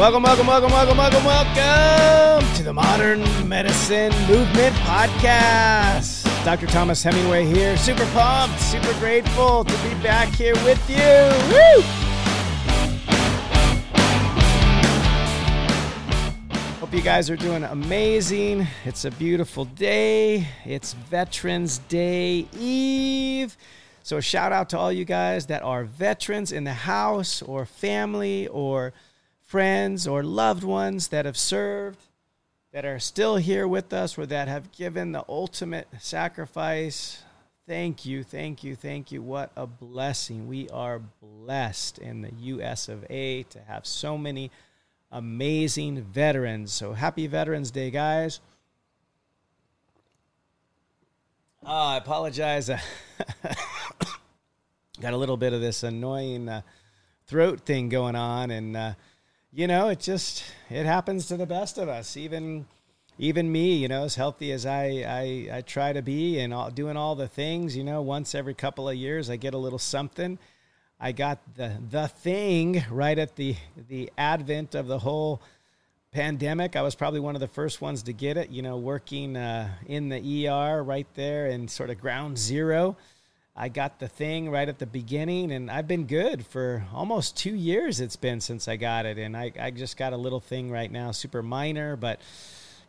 Welcome, welcome, welcome, welcome, welcome, welcome to the Modern Medicine Movement Podcast. Dr. Thomas Hemingway here. Super pumped, super grateful to be back here with you. Woo! Hope you guys are doing amazing. It's a beautiful day. It's Veterans Day Eve. So, shout out to all you guys that are veterans in the house or family or friends or loved ones that have served, that are still here with us, or that have given the ultimate sacrifice. Thank you, thank you, thank you. What a blessing. We are blessed in the US of A to have so many amazing veterans. So happy Veterans Day, guys. Oh, I apologize. Got a little bit of this annoying uh, throat thing going on, and uh, you know, it just it happens to the best of us. Even even me, you know, as healthy as I I, I try to be and all, doing all the things, you know, once every couple of years I get a little something. I got the the thing right at the the advent of the whole pandemic. I was probably one of the first ones to get it. You know, working uh, in the ER right there in sort of ground zero. I got the thing right at the beginning, and I've been good for almost two years. It's been since I got it, and I, I just got a little thing right now, super minor, but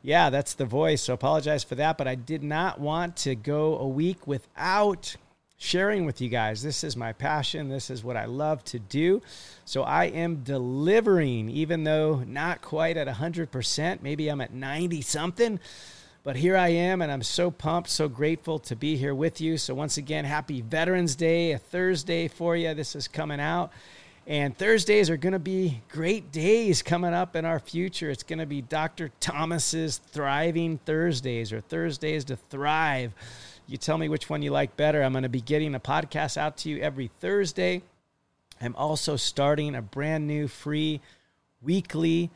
yeah, that's the voice. So apologize for that, but I did not want to go a week without sharing with you guys. This is my passion. This is what I love to do. So I am delivering, even though not quite at 100%. Maybe I'm at 90 something. But here I am, and I'm so pumped, so grateful to be here with you. So, once again, happy Veterans Day, a Thursday for you. This is coming out. And Thursdays are going to be great days coming up in our future. It's going to be Dr. Thomas's Thriving Thursdays or Thursdays to Thrive. You tell me which one you like better. I'm going to be getting a podcast out to you every Thursday. I'm also starting a brand new free weekly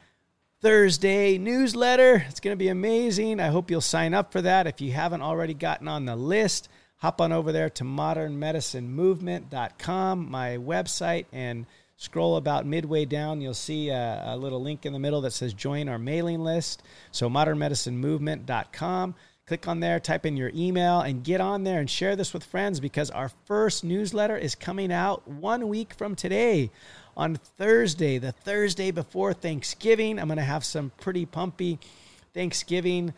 Thursday newsletter. It's going to be amazing. I hope you'll sign up for that. If you haven't already gotten on the list, hop on over there to modernmedicinemovement.com, my website, and scroll about midway down. You'll see a, a little link in the middle that says join our mailing list. So, modernmedicinemovement.com. Click on there, type in your email, and get on there and share this with friends because our first newsletter is coming out one week from today on Thursday, the Thursday before Thanksgiving. I'm going to have some pretty pumpy Thanksgiving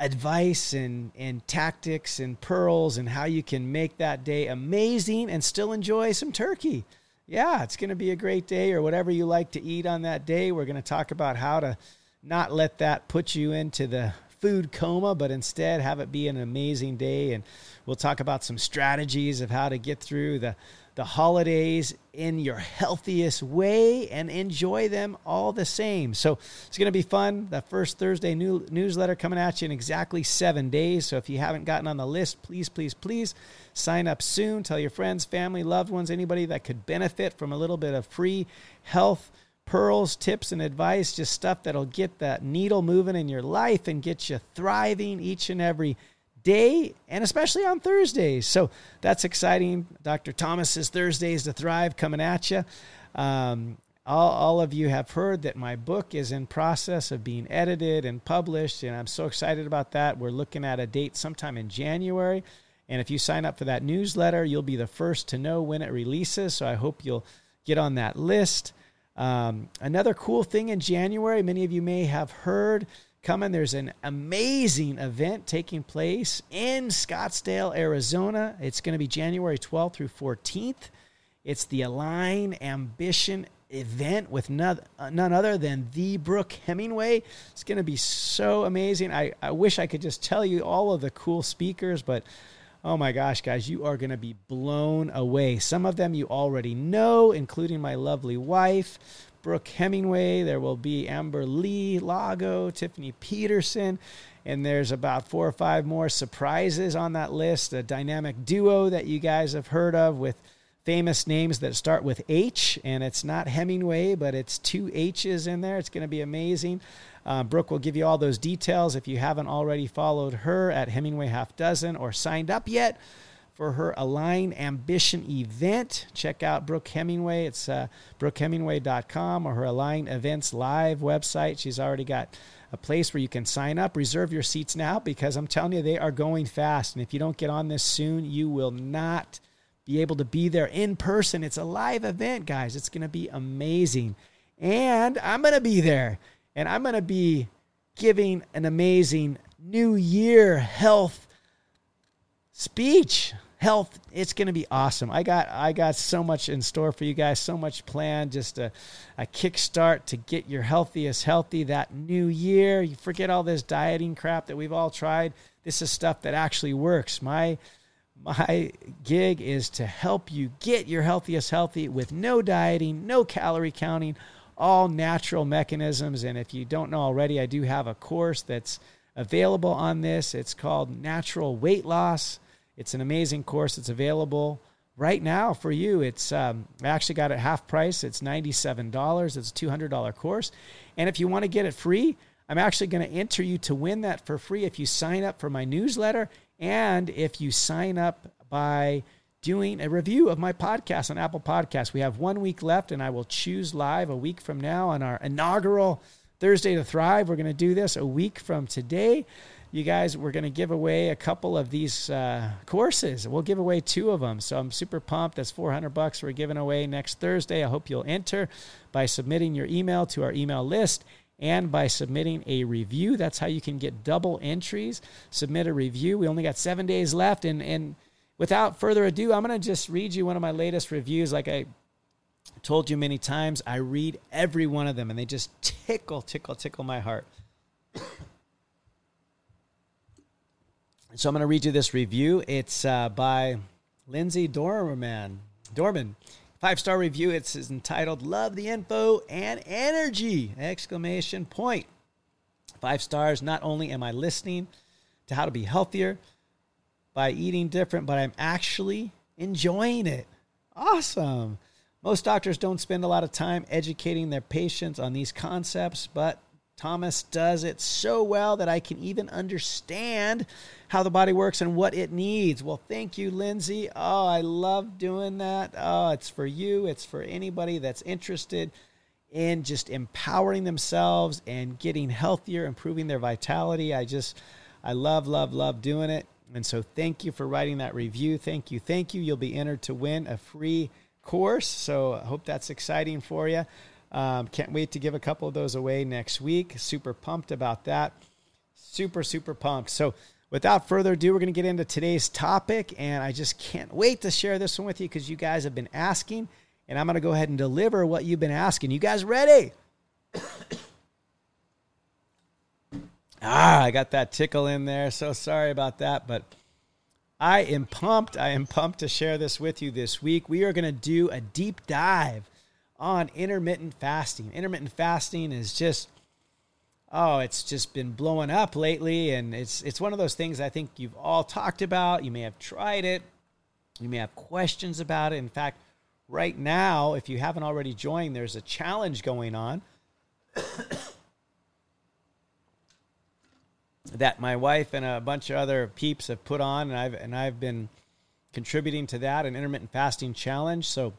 advice and, and tactics and pearls and how you can make that day amazing and still enjoy some turkey. Yeah, it's going to be a great day or whatever you like to eat on that day. We're going to talk about how to not let that put you into the food coma, but instead have it be an amazing day. And we'll talk about some strategies of how to get through the the holidays in your healthiest way and enjoy them all the same. So it's going to be fun. The first Thursday new, newsletter coming at you in exactly seven days. So if you haven't gotten on the list, please, please, please sign up soon. Tell your friends, family, loved ones, anybody that could benefit from a little bit of free health pearls, tips, and advice, just stuff that'll get that needle moving in your life and get you thriving each and every day and especially on Thursdays. So that's exciting. Dr. Thomas's Thursdays to Thrive coming at you. Um, all, all of you have heard that my book is in process of being edited and published, and I'm so excited about that. We're looking at a date sometime in January. And if you sign up for that newsletter, you'll be the first to know when it releases. So I hope you'll get on that list. Um, another cool thing in January, many of you may have heard, coming. There's an amazing event taking place in Scottsdale, Arizona. It's going to be January 12th through 14th. It's the Align Ambition event with none, none other than the Brooke Hemingway. It's going to be so amazing. I, I wish I could just tell you all of the cool speakers, but oh my gosh, guys, you are going to be blown away. Some of them you already know, including my lovely wife. Brooke Hemingway. There will be Amberly Lago, Tiffany Peterson, and there's about four or five more surprises on that list. A dynamic duo that you guys have heard of with famous names that start with H, and it's not Hemingway, but it's two H's in there. It's going to be amazing. Uh, Brooke will give you all those details if you haven't already followed her at Hemingway Half Dozen or signed up yet for her Align Ambition event. Check out Brooke Hemingway. It's uh, brookehemingway.com or her Align Events Live website. She's already got a place where you can sign up. Reserve your seats now because I'm telling you, they are going fast. And if you don't get on this soon, you will not be able to be there in person. It's a live event, guys. It's going to be amazing. And I'm going to be there. And I'm going to be giving an amazing New Year health speech health it's going to be awesome. I got i got so much in store for you guys so much planned just a, a kickstart to get your healthiest healthy that new year. You forget all this dieting crap that we've all tried. This is stuff that actually works. My my gig is to help you get your healthiest healthy with no dieting no calorie counting all natural mechanisms. And if you don't know already i do have a course that's available on this. It's called natural weight loss it's an amazing course. It's available right now for you. It's um, I actually got it half price. It's ninety seven dollars. It's a two hundred dollar course, and if you want to get it free, I'm actually going to enter you to win that for free if you sign up for my newsletter and if you sign up by doing a review of my podcast on Apple Podcasts. We have one week left, and I will choose live a week from now on our inaugural Thursday to Thrive. We're going to do this a week from today you guys, we're going to give away a couple of these uh, courses. We'll give away two of them. So I'm super pumped. That's 400 bucks we're giving away next Thursday. I hope you'll enter by submitting your email to our email list and by submitting a review. That's how you can get double entries. Submit a review. We only got seven days left. And, and without further ado, I'm going to just read you one of my latest reviews. Like I told you many times, I read every one of them and they just tickle, tickle, tickle my heart. So I'm going to read you this review. It's uh, by Lindsay Dorman. Dorman. Five star review. It's entitled "Love the Info and Energy!" Exclamation point. Five stars. Not only am I listening to how to be healthier by eating different, but I'm actually enjoying it. Awesome. Most doctors don't spend a lot of time educating their patients on these concepts, but Thomas does it so well that I can even understand how the body works and what it needs. Well, thank you, Lindsay. Oh, I love doing that. Oh, it's for you, it's for anybody that's interested in just empowering themselves and getting healthier, improving their vitality. I just, I love, love, love doing it. And so thank you for writing that review. Thank you. Thank you. You'll be entered to win a free course. So I hope that's exciting for you. Um, can't wait to give a couple of those away next week. Super pumped about that. Super, super pumped. So, without further ado, we're going to get into today's topic. And I just can't wait to share this one with you because you guys have been asking. And I'm going to go ahead and deliver what you've been asking. You guys ready? ah, I got that tickle in there. So sorry about that. But I am pumped. I am pumped to share this with you this week. We are going to do a deep dive on intermittent fasting. Intermittent fasting is just oh, it's just been blowing up lately and it's it's one of those things I think you've all talked about. You may have tried it. You may have questions about it. In fact, right now, if you haven't already joined, there's a challenge going on. that my wife and a bunch of other peeps have put on and I've and I've been contributing to that an intermittent fasting challenge. So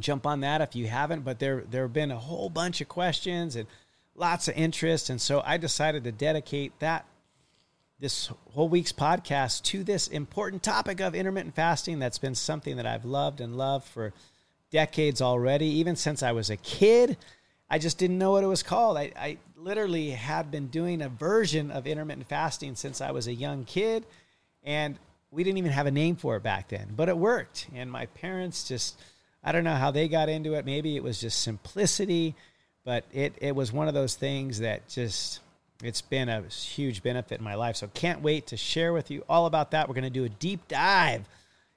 jump on that if you haven't. But there there have been a whole bunch of questions and lots of interest, and so I decided to dedicate that this whole week's podcast to this important topic of intermittent fasting. That's been something that I've loved and loved for decades already, even since I was a kid. I just didn't know what it was called. I, I literally had been doing a version of intermittent fasting since I was a young kid, and we didn't even have a name for it back then, but it worked. And my parents just I don't know how they got into it. Maybe it was just simplicity, but it, it was one of those things that just, it's been a huge benefit in my life. So can't wait to share with you all about that. We're going to do a deep dive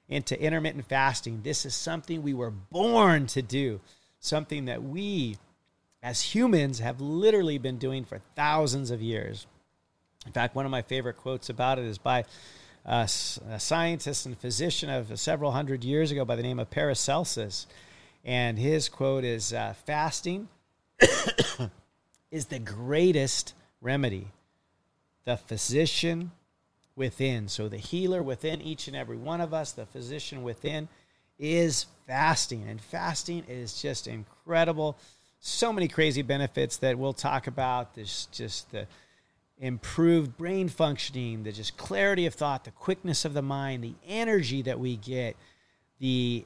into intermittent fasting. This is something we were born to do, something that we as humans have literally been doing for thousands of years. In fact, one of my favorite quotes about it is by a scientist and physician of several hundred years ago by the name of Paracelsus. And his quote is uh, Fasting is the greatest remedy. The physician within. So the healer within each and every one of us, the physician within, is fasting. And fasting is just incredible. So many crazy benefits that we'll talk about. There's just the improved brain functioning, the just clarity of thought, the quickness of the mind, the energy that we get, the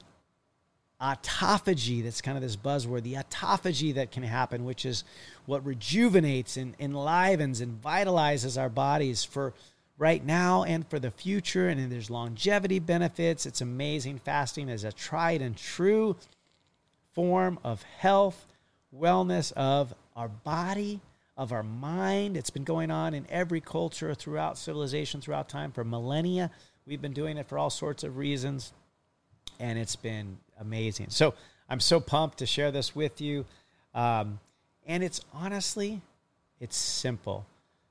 autophagy that's kind of this buzzword the autophagy that can happen which is what rejuvenates and enlivens and vitalizes our bodies for right now and for the future. And there's longevity benefits. It's amazing. Fasting is a tried and true form of health wellness of our body of our mind it's been going on in every culture throughout civilization throughout time for millennia we've been doing it for all sorts of reasons and it's been amazing. So I'm so pumped to share this with you. Um, and it's honestly, it's simple.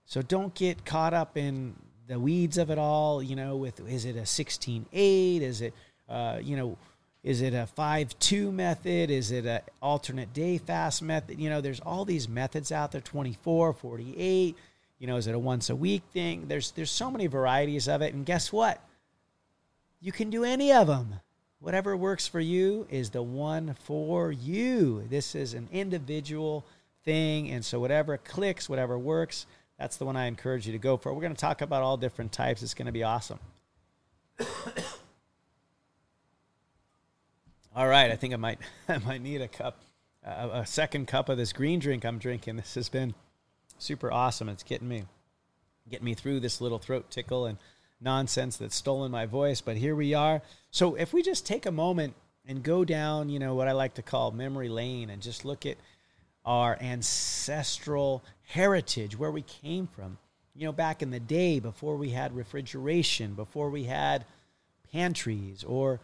So don't get caught up in the weeds of it all. You know, with is it a 16 8? Is it, uh, you know, is it a 5 2 method? Is it an alternate day fast method? You know, there's all these methods out there 24, 48. You know, is it a once a week thing? There's there's so many varieties of it, and guess what? You can do any of them. Whatever works for you is the one for you. This is an individual thing. And so, whatever clicks, whatever works, that's the one I encourage you to go for. We're going to talk about all different types. It's going to be awesome. All right. I think I might, I might need a cup, uh, a second cup of this green drink I'm drinking. This has been super awesome. It's getting me, getting me through this little throat tickle and nonsense that's stolen my voice. But here we are. So if we just take a moment and go down, you know, what I like to call memory lane and just look at our ancestral heritage, where we came from. You know, back in the day before we had refrigeration, before we had pantries or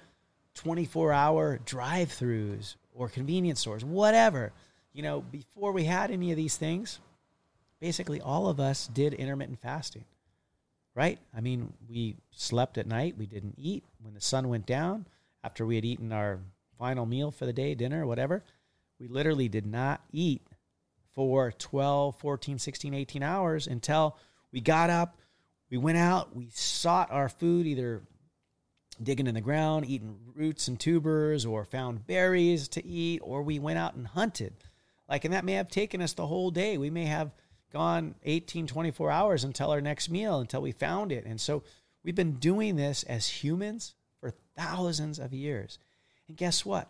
24 hour drive throughs or convenience stores, whatever. You know, before we had any of these things, basically all of us did intermittent fasting right? I mean, we slept at night, we didn't eat. When the sun went down, after we had eaten our final meal for the day, dinner, whatever, we literally did not eat for 12, 14, 16, 18 hours until we got up, we went out, we sought our food, either digging in the ground, eating roots and tubers, or found berries to eat, or we went out and hunted. Like, and that may have taken us the whole day. We may have gone 18, 24 hours until our next meal, until we found it. And so we've been doing this as humans for thousands of years. And guess what?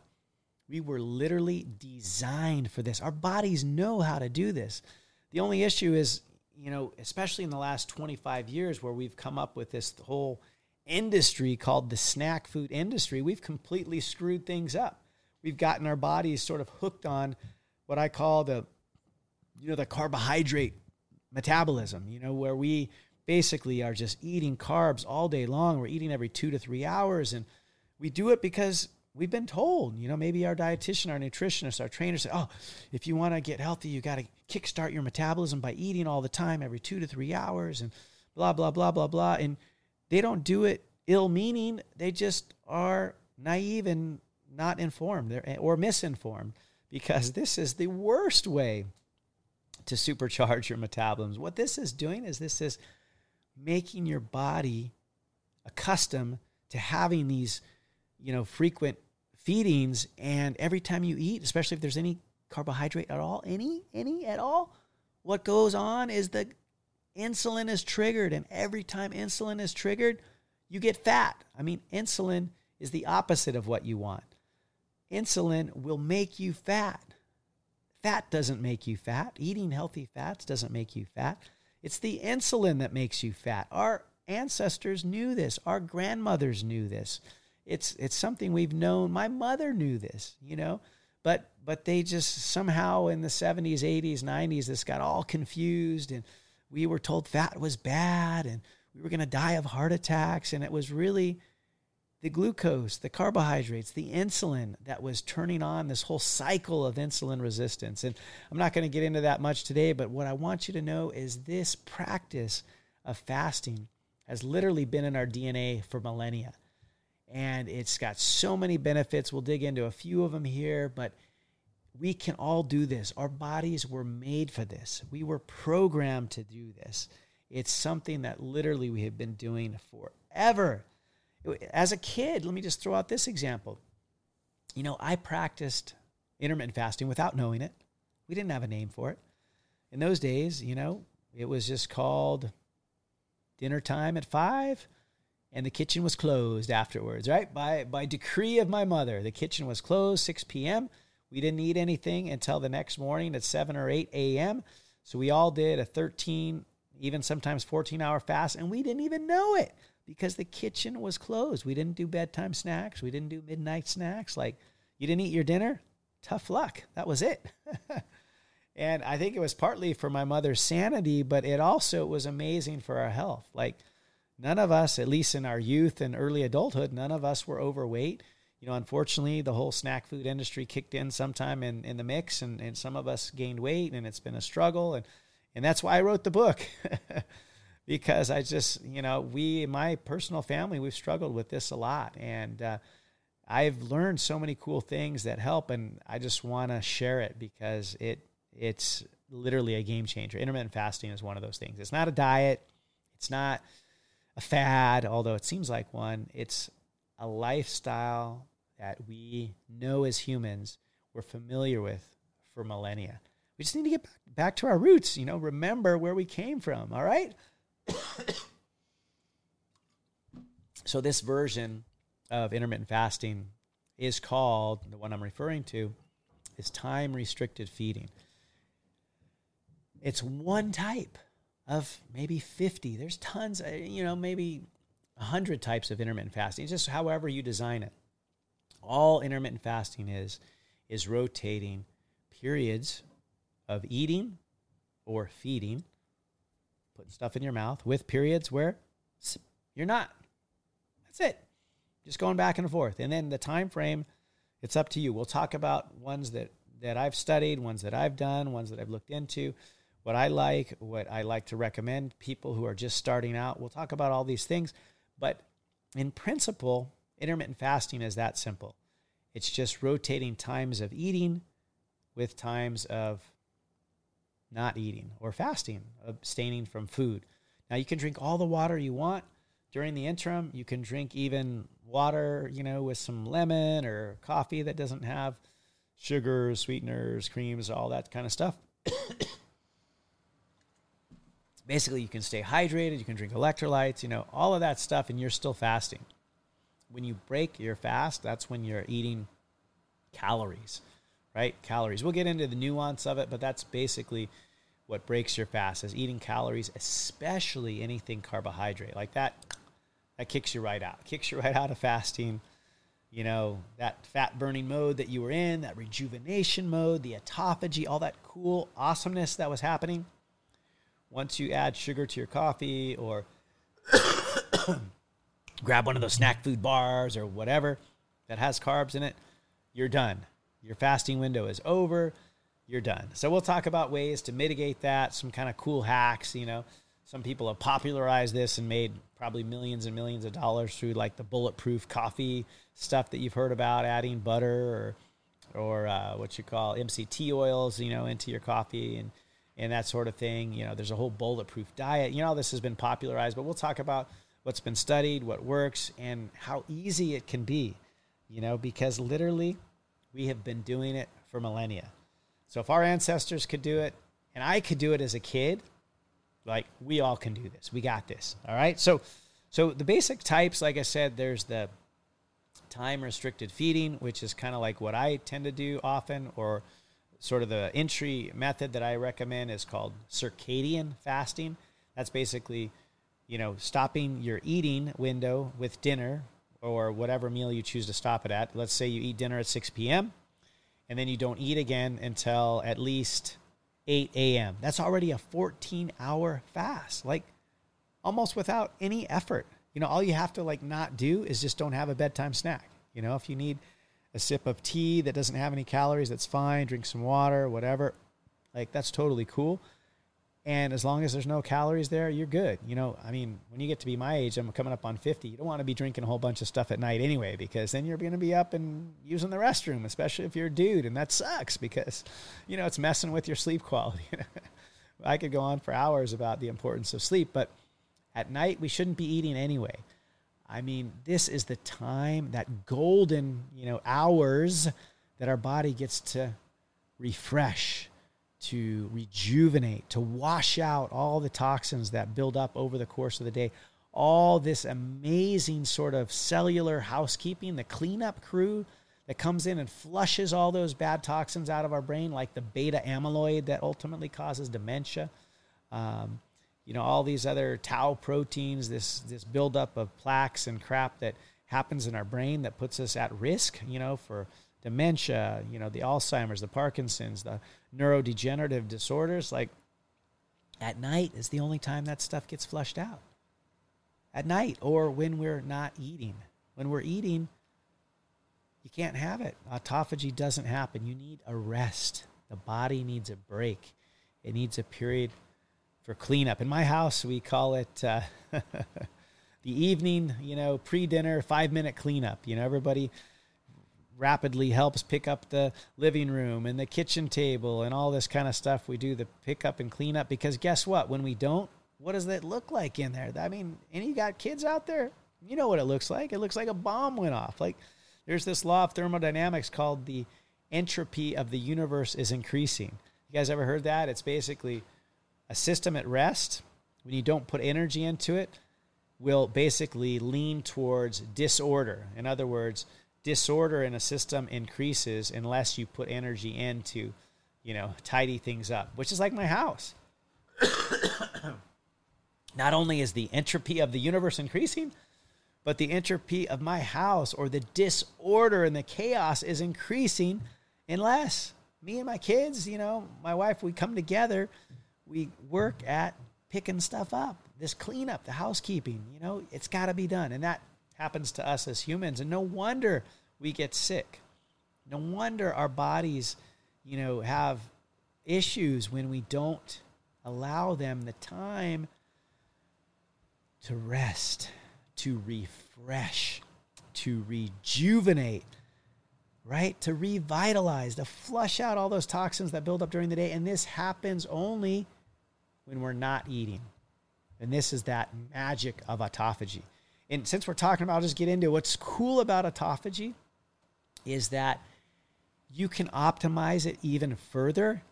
We were literally designed for this. Our bodies know how to do this. The only issue is, you know, especially in the last 25 years where we've come up with this whole industry called the snack food industry, we've completely screwed things up. We've gotten our bodies sort of hooked on what I call the you know, the carbohydrate metabolism, you know, where we basically are just eating carbs all day long. We're eating every two to three hours. And we do it because we've been told, you know, maybe our dietitian, our nutritionist, our trainer say, oh, if you want to get healthy, you got to kickstart your metabolism by eating all the time, every two to three hours, and blah, blah, blah, blah, blah. And they don't do it ill meaning, they just are naive and not informed. Eh, or misinformed because mm-hmm. this is the worst way to supercharge your metabolism. What this is doing is this is making your body accustomed to having these, you know, frequent feedings and every time you eat, especially if there's any carbohydrate at all, any any at all, what goes on is the insulin is triggered and every time insulin is triggered, you get fat. I mean, insulin is the opposite of what you want. Insulin will make you fat. Fat doesn't make you fat. Eating healthy fats doesn't make you fat. It's the insulin that makes you fat. Our ancestors knew this. Our grandmothers knew this. It's it's something we've known. My mother knew this, you know, but but they just somehow in the 70s, 80s, 90s this got all confused and we were told fat was bad and we were going to die of heart attacks and it was really the glucose, the carbohydrates, the insulin that was turning on this whole cycle of insulin resistance. And I'm not going to get into that much today, but what I want you to know is this practice of fasting has literally been in our DNA for millennia. And it's got so many benefits. We'll dig into a few of them here, but we can all do this. Our bodies were made for this. We were programmed to do this. It's something that literally we have been doing forever. As a kid, let me just throw out this example. You know, I practiced intermittent fasting without knowing it. We didn't have a name for it. In those days, you know, it was just called dinner time at five and the kitchen was closed afterwards, right? By by decree of my mother, the kitchen was closed 6 p.m. We didn't eat anything until the next morning at 7 or 8 a.m. So we all did a 13, even sometimes 14 hour fast, and we didn't even know it because the kitchen was closed. We didn't do bedtime snacks. We didn't do midnight snacks. Like, you didn't eat your dinner? Tough luck. That was it. and I think it was partly for my mother's sanity, but it also was amazing for our health. Like, none of us, at least in our youth and early adulthood, none of us were overweight. You know, unfortunately, the whole snack food industry kicked in sometime in, in the mix, and, and some of us gained weight, and it's been a struggle. And, and that's why I wrote the book. because I just, you know, we, my personal family, we've struggled with this a lot. And uh, I've learned so many cool things that help. And I just want to share it because it, it's literally a game changer. Intermittent fasting is one of those things. It's not a diet. It's not a fad, although it seems like one. It's a lifestyle that we know as humans we're familiar with for millennia. We just need to get back to our roots, you know, remember where we came from, all right? so this version of intermittent fasting is called the one I'm referring to is time restricted feeding. It's one type of maybe 50. There's tons, uh, you know, maybe 100 types of intermittent fasting, just however you design it. All intermittent fasting is is rotating periods of eating or feeding, putting stuff in your mouth with periods where you're not. That's it. Just going back and forth. And then the time frame, it's up to you. We'll talk about ones that that I've studied, ones that I've done, ones that I've looked into what I like, what I like to recommend people who are just starting out. We'll talk about all these things, but in principle, intermittent fasting is that simple. It's just rotating times of eating with times of not eating or fasting, abstaining from food. Now you can drink all the water you want during the interim. You can drink even water, you know, with some lemon or coffee that doesn't have sugars, sweeteners, creams, all that kind of stuff basically you can stay hydrated, you can drink electrolytes, you know, all of that stuff, and you're still fasting. When you break your fast, that's when you're eating calories, right? Calories. We'll get into the nuance of it, but that's basically what breaks your fast is eating calories, especially anything carbohydrate. Like that, that kicks you right out. Kicks you right out of fasting. You know, that fat burning mode that you were in, that rejuvenation mode, the autophagy, all that cool awesomeness that was happening once you add sugar to your coffee or grab one of those snack food bars or whatever that has carbs in it, you're done. Your fasting window is over. You're done. So we'll talk about ways to mitigate that, some kind of cool hacks, you know. Some people have popularized this and made probably millions and millions of dollars through like the bulletproof coffee stuff that you've heard about, adding butter or or uh, what you call MCT oils, you know, into your coffee and and that sort of thing. You know, there's a whole bulletproof diet. You know, this has been popularized, but we'll talk about what's been studied, what works, and how easy it can be. You know, because literally we have been doing it for millennia. So if our ancestors could do it, and I could do it as a kid, like we all can do this. We got this. All right. So, so the basic types, like I said, there's the time restricted feeding, which is kind of like what I tend to do often, or sort of the entry method that I recommend is called circadian fasting. That's basically, you know, stopping your eating window with dinner or whatever meal you choose to stop it at. Let's say you eat dinner at 6 p.m. and then you don't eat again until at least 8 a.m. That's already a 14 hour fast, like almost without any effort. You know, all you have to like not do is just don't have a bedtime snack. You know, if you need a sip of tea that doesn't have any calories, that's fine. Drink some water, whatever. Like that's totally cool. And as long as there's no calories there, you're good. You know, I mean, when you get to be my age, I'm coming up on 50. You don't want to be drinking a whole bunch of stuff at night anyway, because then you're going to be up and using the restroom, especially if you're a dude. And that sucks because, you know, it's messing with your sleep quality. I could go on for hours about the importance of sleep, but at night we shouldn't be eating anyway. I mean, this is the time, that golden, you know, hours that our body gets to refresh, to rejuvenate, to wash out all the toxins that build up over the course of the day. All this amazing sort of cellular housekeeping, the cleanup crew that comes in and flushes all those bad toxins out of our brain, like the beta amyloid that ultimately causes dementia. Um, you know, all these other tau proteins, this this buildup of plaques and crap that happens in our brain that puts us at risk, you know, for dementia, you know, the Alzheimer's, the Parkinson's, the neurodegenerative disorders. Like at night is the only time that stuff gets flushed out. At night or when we're not eating. When we're eating, you can't have it. Autophagy doesn't happen. You need a rest. The body needs a break. It needs a period for cleanup. In my house, we call it uh, the evening, you know, pre dinner, five minute cleanup. You know, everybody rapidly helps pick up the living room and the kitchen table and all this kind of stuff. We do the pick up and clean up because guess what? When we don't, what does that look like in there? I mean, any got kids out there? You know what it looks like. It looks like a bomb went off. Like there's this law of thermodynamics called the entropy of the universe is increasing. You guys ever heard that? It's basically a system at rest, when you don't put energy into it, will basically lean towards disorder. In other words, disorder in a system increases unless you put energy into, you know, tidy things up, which is like my house. Not only is the entropy of the universe increasing, but the entropy of my house or the disorder and the chaos is increasing unless me and my kids, you know, my wife, we come together we work at picking stuff up, this cleanup, the housekeeping. You know, it's got to be done, and that happens to us as humans. And no wonder we get sick. No wonder our bodies, you know, have issues when we don't allow them the time to rest, to refresh, to rejuvenate, right? To revitalize, to flush out all those toxins that build up during the day. And this happens only when we're not eating. And this is that magic of autophagy. And since we're talking about, I'll just get into what's cool about autophagy is that you can optimize it even further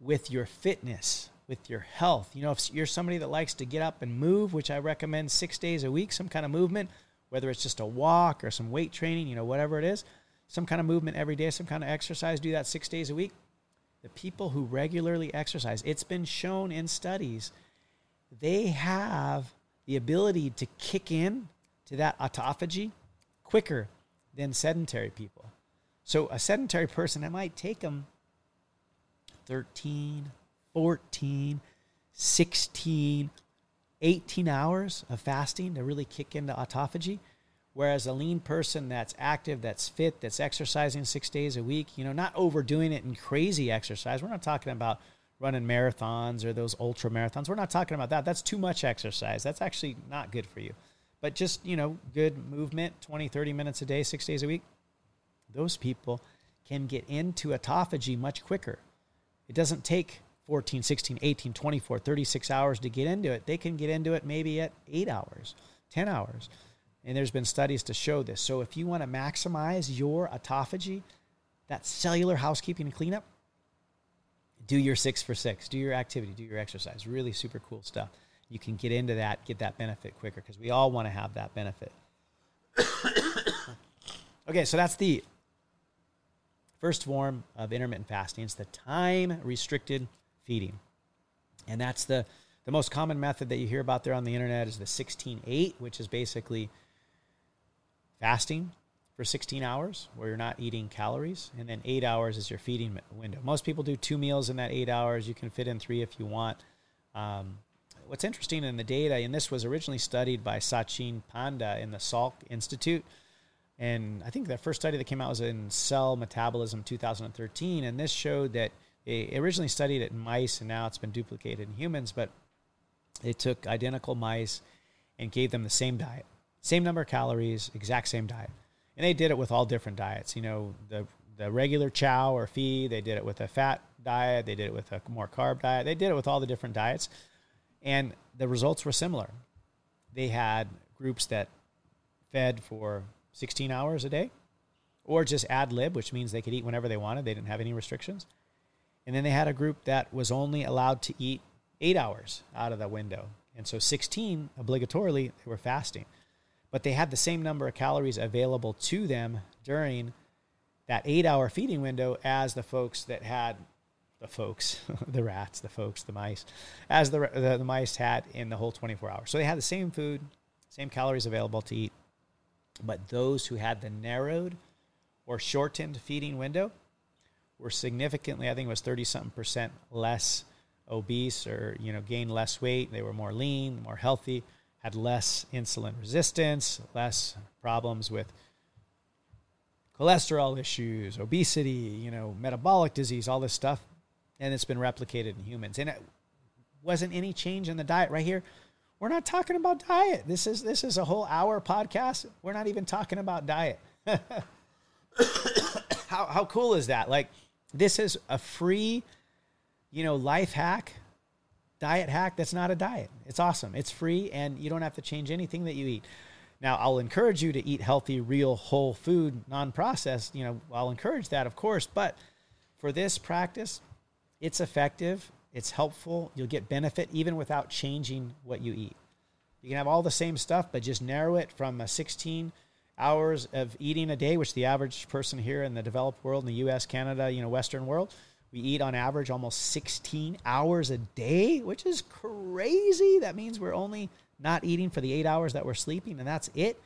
with your fitness, with your health. You know, if you're somebody that likes to get up and move, which I recommend six days a week, some kind of movement, whether it's just a walk or some weight training, you know, whatever it is, some kind of movement every day, some kind of exercise, do that six days a week the people who regularly exercise, it's been shown in studies, they have the ability to kick in to that autophagy quicker than sedentary people. So a sedentary person, it might take them 13, 14, 16, 18 hours of fasting to really kick into autophagy. Whereas a lean person that's active, that's fit, that's exercising six days a week, you know, not overdoing it in crazy exercise. We're not talking about running marathons or those ultra marathons. We're not talking about that. That's too much exercise. That's actually not good for you. But just, you know, good movement, 20, 30 minutes a day, six days a week, those people can get into autophagy much quicker. It doesn't take 14, 16, 18, 24, 36 hours to get into it. They can get into it maybe at eight hours, 10 hours. And there's been studies to show this. So if you want to maximize your autophagy, that cellular housekeeping and cleanup, do your six for six, do your activity, do your exercise. Really super cool stuff. You can get into that, get that benefit quicker because we all want to have that benefit. okay, so that's the first form of intermittent fasting. It's the time restricted feeding. And that's the, the most common method that you hear about there on the internet is the 16-8, which is basically – fasting for 16 hours where you're not eating calories, and then eight hours is your feeding window. Most people do two meals in that eight hours. You can fit in three if you want. Um, what's interesting in the data, and this was originally studied by Sachin Panda in the Salk Institute, and I think the first study that came out was in Cell Metabolism 2013, and this showed that they originally studied it in mice, and now it's been duplicated in humans, but they took identical mice and gave them the same diet same number of calories, exact same diet. And they did it with all different diets. You know, the the regular chow or feed, they did it with a fat diet. They did it with a more carb diet. They did it with all the different diets. And the results were similar. They had groups that fed for 16 hours a day or just ad lib, which means they could eat whenever they wanted. They didn't have any restrictions. And then they had a group that was only allowed to eat eight hours out of the window. And so 16, obligatorily, they were fasting. But they had the same number of calories available to them during that eight hour feeding window as the folks that had the folks, the rats, the folks, the mice, as the, the, the mice had in the whole 24 hours. So they had the same food, same calories available to eat. But those who had the narrowed or shortened feeding window were significantly, I think it was 30 something percent less obese or, you know, gained less weight. They were more lean, more healthy, had less insulin resistance, less problems with cholesterol issues, obesity, you know, metabolic disease, all this stuff. And it's been replicated in humans. And it wasn't any change in the diet right here. We're not talking about diet. This is this is a whole hour podcast. We're not even talking about diet. how how cool is that? Like this is a free, you know, life hack, diet hack that's not a diet. It's awesome. It's free and you don't have to change anything that you eat. Now, I'll encourage you to eat healthy, real, whole food, non-processed, you know, I'll encourage that of course, but for this practice, it's effective, it's helpful, you'll get benefit even without changing what you eat. You can have all the same stuff, but just narrow it from a 16 hours of eating a day, which the average person here in the developed world, in the US, Canada, you know, Western world, we eat on average almost 16 hours a day, which is crazy. That means we're only not eating for the eight hours that we're sleeping, and that's it.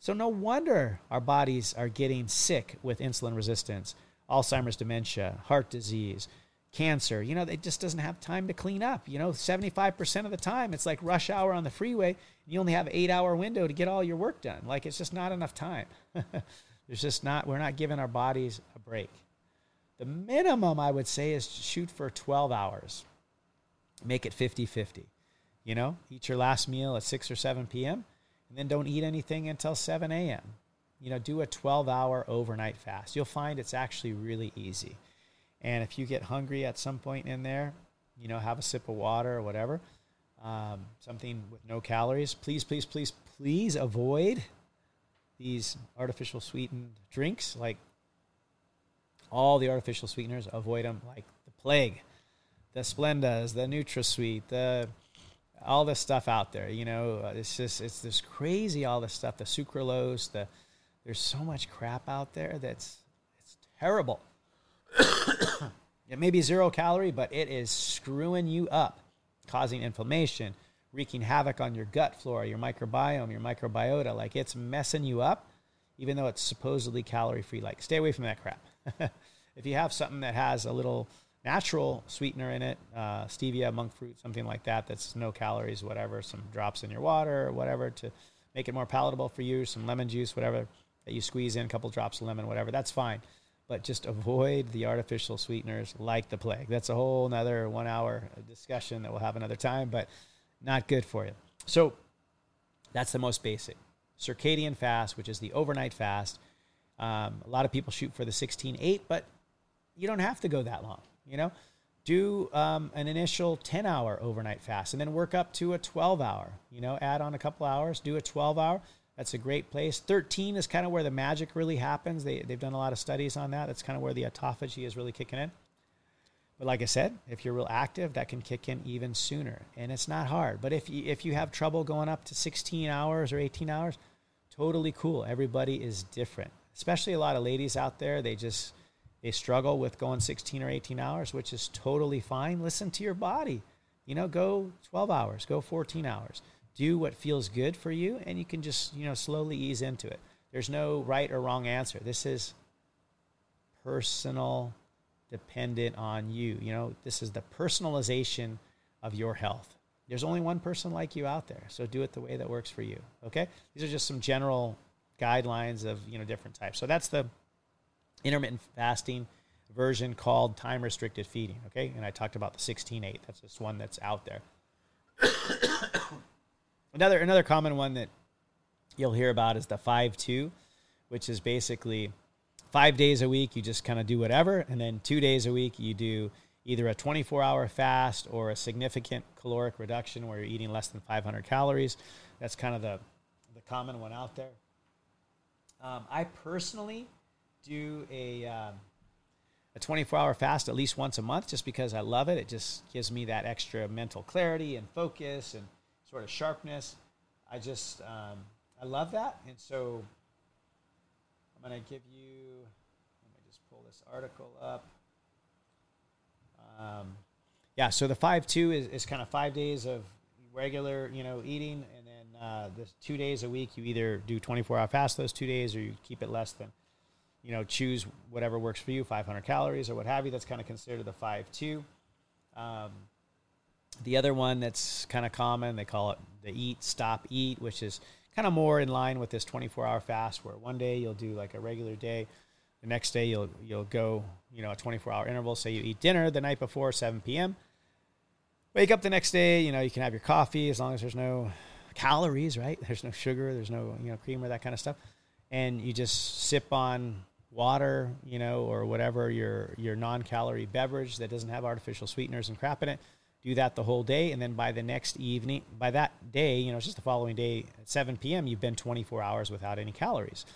So, no wonder our bodies are getting sick with insulin resistance, Alzheimer's dementia, heart disease, cancer. You know, it just doesn't have time to clean up. You know, 75% of the time, it's like rush hour on the freeway. You only have an eight hour window to get all your work done. Like, it's just not enough time. There's just not, we're not giving our bodies a break. The minimum I would say is shoot for 12 hours, make it 50 50. You know, eat your last meal at 6 or 7 p.m., and then don't eat anything until 7 a.m. You know, do a 12 hour overnight fast. You'll find it's actually really easy. And if you get hungry at some point in there, you know, have a sip of water or whatever, um, something with no calories. Please, please, please, please avoid these artificial sweetened drinks like all the artificial sweeteners. Avoid them like the plague. The Splendas, the NutraSweet, the all this stuff out there. You know, uh, it's just it's this crazy all this stuff. The sucralose, the there's so much crap out there that's it's terrible. it may be zero calorie, but it is screwing you up, causing inflammation, wreaking havoc on your gut flora, your microbiome, your microbiota. Like it's messing you up, even though it's supposedly calorie free. Like stay away from that crap. if you have something that has a little natural sweetener in it, uh, stevia, monk fruit, something like that, that's no calories, whatever, some drops in your water or whatever to make it more palatable for you, some lemon juice, whatever that you squeeze in, a couple drops of lemon, whatever, that's fine. But just avoid the artificial sweeteners like the plague. That's a whole another one hour discussion that we'll have another time, but not good for you. So that's the most basic. Circadian fast, which is the overnight fast. Um, a lot of people shoot for the 16 8, but you don't have to go that long. You know, do um, an initial 10 hour overnight fast and then work up to a 12 hour. You know, add on a couple hours, do a 12 hour. That's a great place. 13 is kind of where the magic really happens. They, they've done a lot of studies on that. That's kind of where the autophagy is really kicking in. But like I said, if you're real active, that can kick in even sooner. And it's not hard. But if you, if you have trouble going up to 16 hours or 18 hours, totally cool. Everybody is different, especially a lot of ladies out there. They just, they struggle with going 16 or 18 hours, which is totally fine. Listen to your body. You know, go 12 hours, go 14 hours. Do what feels good for you, and you can just, you know, slowly ease into it. There's no right or wrong answer. This is personal, dependent on you. You know, this is the personalization of your health. There's only one person like you out there, so do it the way that works for you. Okay? These are just some general guidelines of, you know, different types. So that's the intermittent fasting version called time restricted feeding. Okay, and I talked about the 16-8. That's just one that's out there. another another common one that you'll hear about is the 5-2, which is basically five days a week, you just kind of do whatever. And then two days a week, you do either a 24 hour fast or a significant caloric reduction where you're eating less than 500 calories. That's kind of the, the common one out there. Um, I personally do a, um, a 24 hour fast at least once a month just because I love it. It just gives me that extra mental clarity and focus and sort of sharpness. I just, um, I love that. And so I'm going to give you, let me just pull this article up. Um, yeah, so the five two is, is kind of five days of regular, you know, eating, and then uh, the two days a week you either do 24 hour fast those two days, or you keep it less than, you know, choose whatever works for you, 500 calories or what have you. That's kind of considered the five two. Um, the other one that's kind of common, they call it the eat stop eat, which is kind of more in line with this 24 hour fast, where one day you'll do like a regular day the next day you'll you'll go, you know, a 24 hour interval. Say you eat dinner the night before 7 p.m. Wake up the next day, you know, you can have your coffee as long as there's no calories, right? There's no sugar, there's no, you know, cream or that kind of stuff. And you just sip on water, you know, or whatever your your non-calorie beverage that doesn't have artificial sweeteners and crap in it. Do that the whole day, and then by the next evening, by that day, you know, it's just the following day at 7 p.m., you've been 24 hours without any calories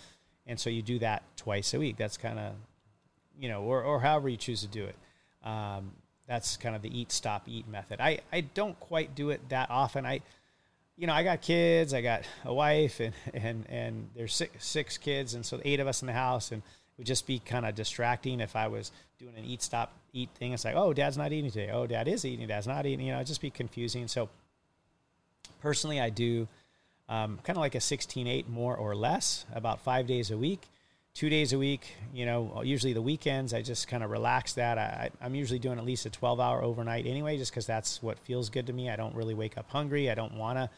and so you do that twice a week. That's kind of, you know, or, or however you choose to do it. Um, that's kind of the eat, stop, eat method. I, I don't quite do it that often. I, you know, I got kids, I got a wife, and and and there's six, six kids, and so eight of us in the house, and would just be kind of distracting if I was doing an eat, stop, eat thing. It's like, oh, dad's not eating today. Oh, dad is eating. Dad's not eating. You know, it'd just be confusing. So personally, I do um, kind of like a 16-8 more or less, about five days a week. Two days a week, you know, usually the weekends, I just kind of relax that. I, I'm usually doing at least a 12 hour overnight anyway, just because that's what feels good to me. I don't really wake up hungry. I don't want to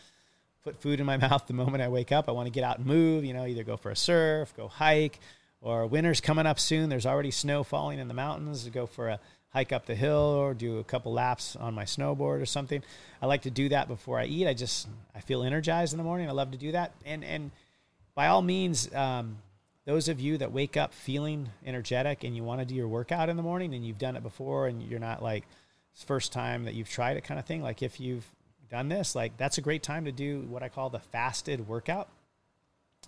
put food in my mouth the moment I wake up. I want to get out and move, you know, either go for a surf, go hike, or winter's coming up soon. There's already snow falling in the mountains. Go for a hike up the hill or do a couple laps on my snowboard or something. I like to do that before I eat. I just I feel energized in the morning. I love to do that. And and by all means, um, those of you that wake up feeling energetic and you want to do your workout in the morning and you've done it before and you're not like first time that you've tried it kind of thing. Like if you've done this, like that's a great time to do what I call the fasted workout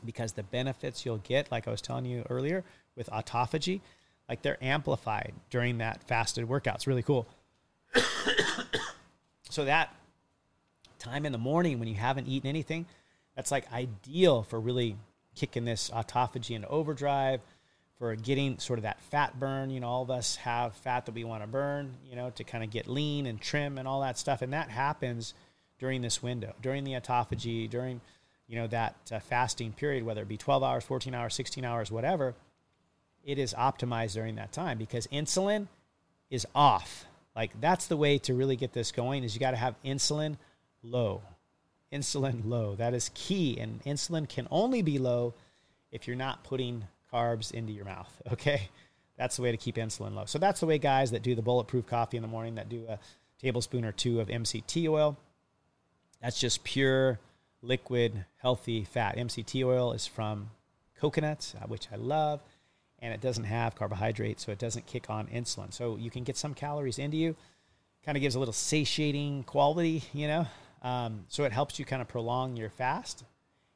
because the benefits you'll get, like I was telling you earlier with autophagy, like they're amplified during that fasted workout. It's really cool. so that time in the morning when you haven't eaten anything, that's like ideal for really kicking this autophagy into overdrive, for getting sort of that fat burn. You know, all of us have fat that we want to burn, you know, to kind of get lean and trim and all that stuff. And that happens during this window, during the autophagy, during, you know, that uh, fasting period, whether it be 12 hours, 14 hours, 16 hours, whatever it is optimized during that time because insulin is off. Like that's the way to really get this going is you got to have insulin low. Insulin low. That is key and insulin can only be low if you're not putting carbs into your mouth, okay? That's the way to keep insulin low. So that's the way guys that do the bulletproof coffee in the morning that do a tablespoon or two of MCT oil. That's just pure liquid healthy fat. MCT oil is from coconuts, uh, which I love and it doesn't have carbohydrates, so it doesn't kick on insulin. So you can get some calories into you. Kind of gives a little satiating quality, you know. Um, so it helps you kind of prolong your fast,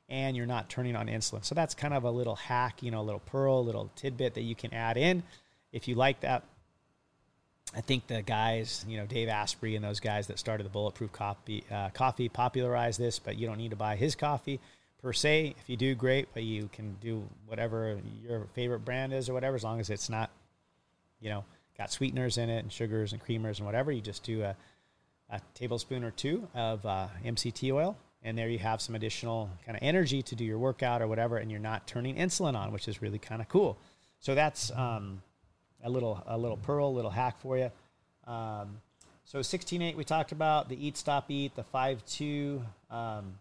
and you're not turning on insulin. So that's kind of a little hack, you know, a little pearl, a little tidbit that you can add in if you like that. I think the guys, you know, Dave Asprey and those guys that started the Bulletproof Coffee, uh, coffee popularized this, but you don't need to buy his coffee per se. If you do, great, but you can do whatever your favorite brand is or whatever, as long as it's not, you know, got sweeteners in it and sugars and creamers and whatever. You just do a, a tablespoon or two of uh, MCT oil, and there you have some additional kind of energy to do your workout or whatever, and you're not turning insulin on, which is really kind of cool. So that's um, a little a little pearl, little hack for you. Um, so 16.8 we talked about the eat stop eat the 5.2 um,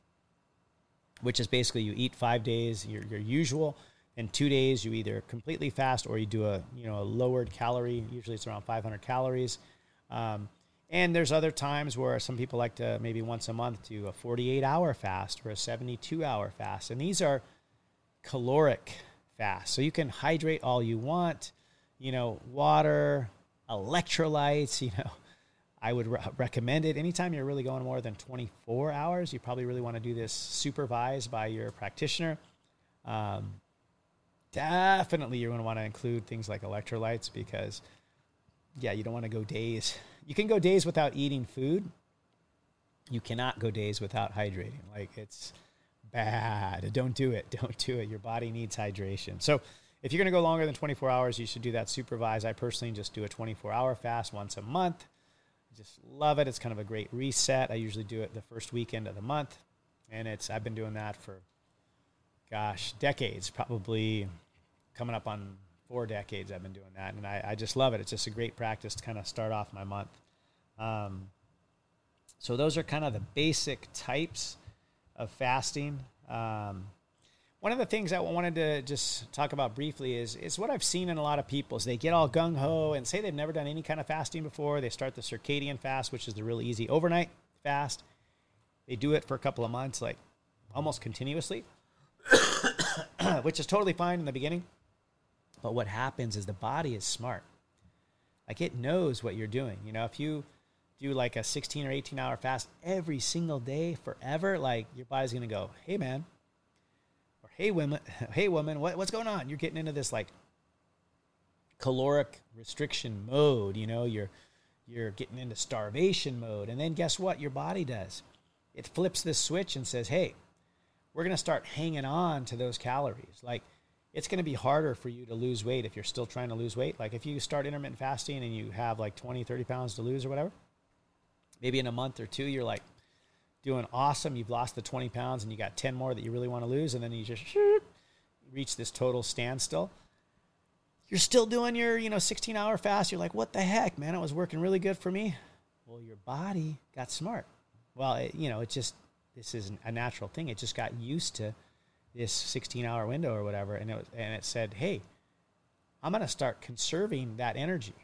which is basically you eat five days, your, your usual. and two days, you either completely fast or you do a you know a lowered calorie. Usually, it's around 500 calories. Um, and there's other times where some people like to maybe once a month do a 48 hour fast or a 72 hour fast. And these are caloric fast. So you can hydrate all you want, you know, water, electrolytes, you know. I would re- recommend it anytime you're really going more than 24 hours. You probably really want to do this supervised by your practitioner. Um, definitely, you're going to want to include things like electrolytes because, yeah, you don't want to go days. You can go days without eating food. You cannot go days without hydrating. Like it's bad. Don't do it. Don't do it. Your body needs hydration. So, if you're going to go longer than 24 hours, you should do that supervised. I personally just do a 24 hour fast once a month. I just love it. It's kind of a great reset. I usually do it the first weekend of the month, and it's I've been doing that for gosh decades, probably coming up on four decades. I've been doing that, and I, I just love it. It's just a great practice to kind of start off my month. Um, so those are kind of the basic types of fasting. Um, one of the things I wanted to just talk about briefly is is what I've seen in a lot of people is they get all gung ho and say they've never done any kind of fasting before. They start the circadian fast, which is the really easy overnight fast. They do it for a couple of months, like almost continuously, which is totally fine in the beginning. But what happens is the body is smart. Like it knows what you're doing. You know, if you do like a 16 or 18 hour fast every single day forever, like your body's to go, hey, man, hey, women, hey, woman, what, what's going on? You're getting into this like caloric restriction mode. You know, you're, you're getting into starvation mode. And then guess what? Your body does. It flips this switch and says, hey, we're going to start hanging on to those calories. Like, it's going to be harder for you to lose weight if you're still trying to lose weight. Like if you start intermittent fasting and you have like 20, 30 pounds to lose or whatever, maybe in a month or two, you're like doing awesome. You've lost the 20 pounds and you got 10 more that you really want to lose. And then you just reach this total standstill. You're still doing your, you know, 16 hour fast. You're like, what the heck, man? It was working really good for me. Well, your body got smart. Well, it, you know, it just, this is a natural thing. It just got used to this 16 hour window or whatever. And it, was, and it said, hey, I'm going to start conserving that energy.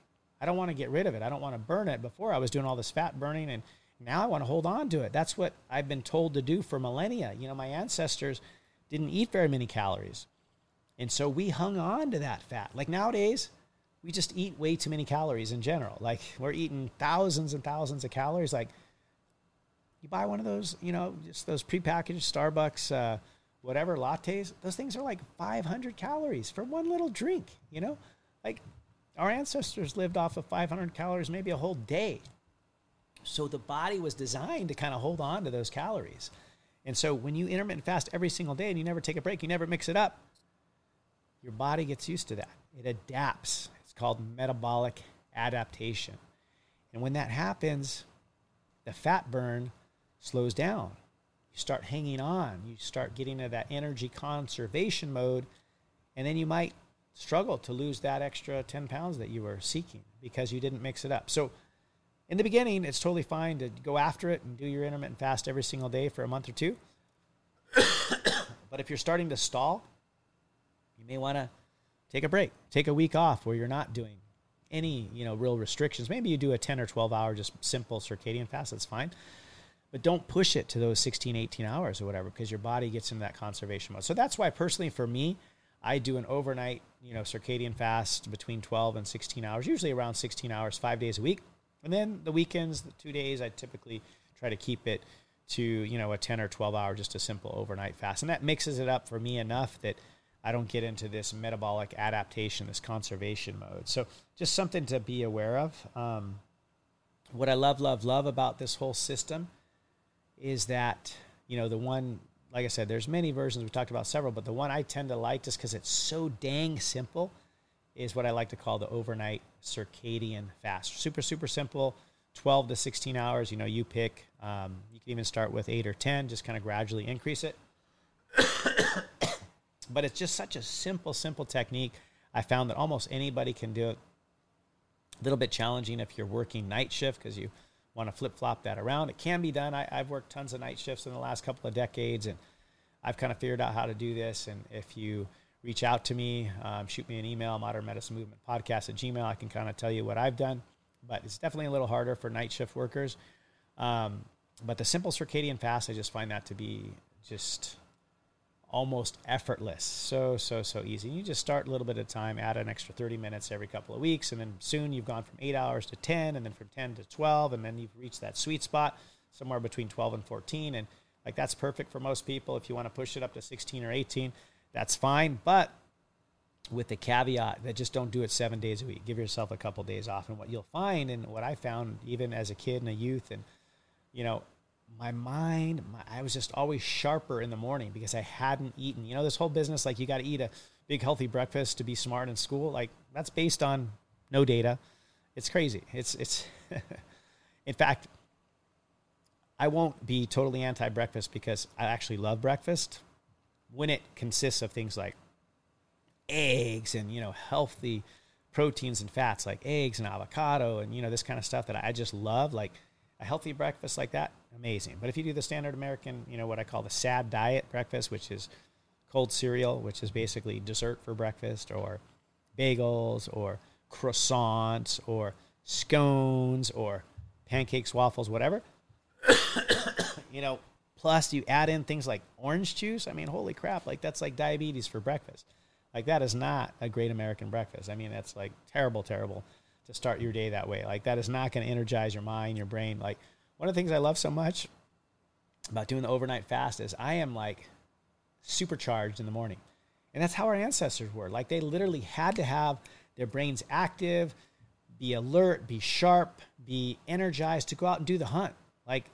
I don't want to get rid of it. I don't want to burn it. Before I was doing all this fat burning and now I want to hold on to it. That's what I've been told to do for millennia. You know, my ancestors didn't eat very many calories. And so we hung on to that fat. Like nowadays, we just eat way too many calories in general. Like we're eating thousands and thousands of calories. Like you buy one of those, you know, just those prepackaged Starbucks, uh, whatever lattes. Those things are like 500 calories for one little drink. You know, like our ancestors lived off of 500 calories maybe a whole day. So the body was designed to kind of hold on to those calories. And so when you intermittent fast every single day and you never take a break, you never mix it up, your body gets used to that. It adapts. It's called metabolic adaptation. And when that happens, the fat burn slows down. You start hanging on. You start getting into that energy conservation mode. And then you might struggle to lose that extra 10 pounds that you were seeking because you didn't mix it up. So, in the beginning, it's totally fine to go after it and do your intermittent fast every single day for a month or two. but if you're starting to stall, you may want to take a break, take a week off where you're not doing any, you know, real restrictions. Maybe you do a 10 or 12 hour just simple circadian fast, that's fine. But don't push it to those 16, 18 hours or whatever because your body gets into that conservation mode. So that's why personally for me, I do an overnight, you know, circadian fast between 12 and 16 hours, usually around 16 hours, five days a week. And then the weekends, the two days, I typically try to keep it to, you know, a 10 or 12 hour, just a simple overnight fast. And that mixes it up for me enough that I don't get into this metabolic adaptation, this conservation mode. So just something to be aware of. Um, what I love, love, love about this whole system is that, you know, the one like I said, there's many versions. We talked about several, but the one I tend to like just because it's so dang simple is what I like to call the overnight circadian fast. Super, super simple. 12 to 16 hours. You know, you pick. Um, you can even start with eight or 10, just kind of gradually increase it. but it's just such a simple, simple technique. I found that almost anybody can do it. A little bit challenging if you're working night shift because you want to flip flop that around. It can be done. I, have worked tons of night shifts in the last couple of decades, and I've kind of figured out how to do this. And if you reach out to me, um, shoot me an email, modern medicine movement podcast at gmail, I can kind of tell you what I've done. But it's definitely a little harder for night shift workers. Um, but the simple circadian fast, I just find that to be just almost effortless. So, so, so easy. You just start a little bit of time, add an extra 30 minutes every couple of weeks, and then soon you've gone from eight hours to 10, and then from 10 to 12, and then you've reached that sweet spot somewhere between 12 and 14. And like that's perfect for most people. If you want to push it up to 16 or 18, that's fine. But with the caveat that just don't do it seven days a week. Give yourself a couple days off. And what you'll find, and what I found even as a kid and a youth, and you know, my mind, my, I was just always sharper in the morning because I hadn't eaten. You know, this whole business, like you got to eat a big healthy breakfast to be smart in school. Like that's based on no data. It's crazy. It's it's. in fact, I won't be totally anti breakfast because I actually love breakfast when it consists of things like eggs and you know healthy proteins and fats like eggs and avocado and you know this kind of stuff that I just love like a healthy breakfast like that amazing. But if you do the standard american you know what i call the sad diet breakfast which is cold cereal which is basically dessert for breakfast or bagels or croissants or scones or pancakes waffles whatever you know plus you add in things like orange juice i mean holy crap like that's like diabetes for breakfast like that is not a great American breakfast. I mean, that's like terrible, terrible to start your day that way. Like that is not going to energize your mind, your brain. Like one of the things I love so much about doing the overnight fast is I am like supercharged in the morning. And that's how our ancestors were. Like they literally had to have their brains active, be alert, be sharp, be energized to go out and do the hunt. Like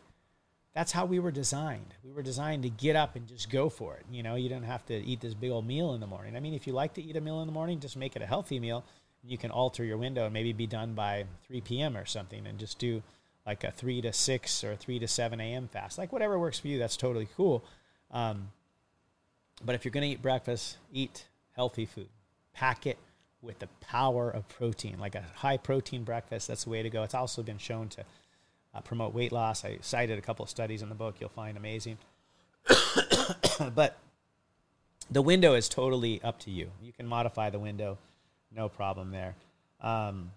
that's how we were designed. We were designed to get up and just go for it. You know, you don't have to eat this big old meal in the morning. I mean, if you like to eat a meal in the morning, just make it a healthy meal. You can alter your window and maybe be done by 3 p.m. or something and just do like a 3 to 6 or 3 to 7 a.m. fast. Like whatever works for you, that's totally cool. Um, but if you're going to eat breakfast, eat healthy food. Pack it with the power of protein, like a high protein breakfast. That's the way to go. It's also been shown to uh, promote weight loss. I cited a couple of studies in the book you'll find amazing. but the window is totally up to you. You can modify the window, no problem there. Um,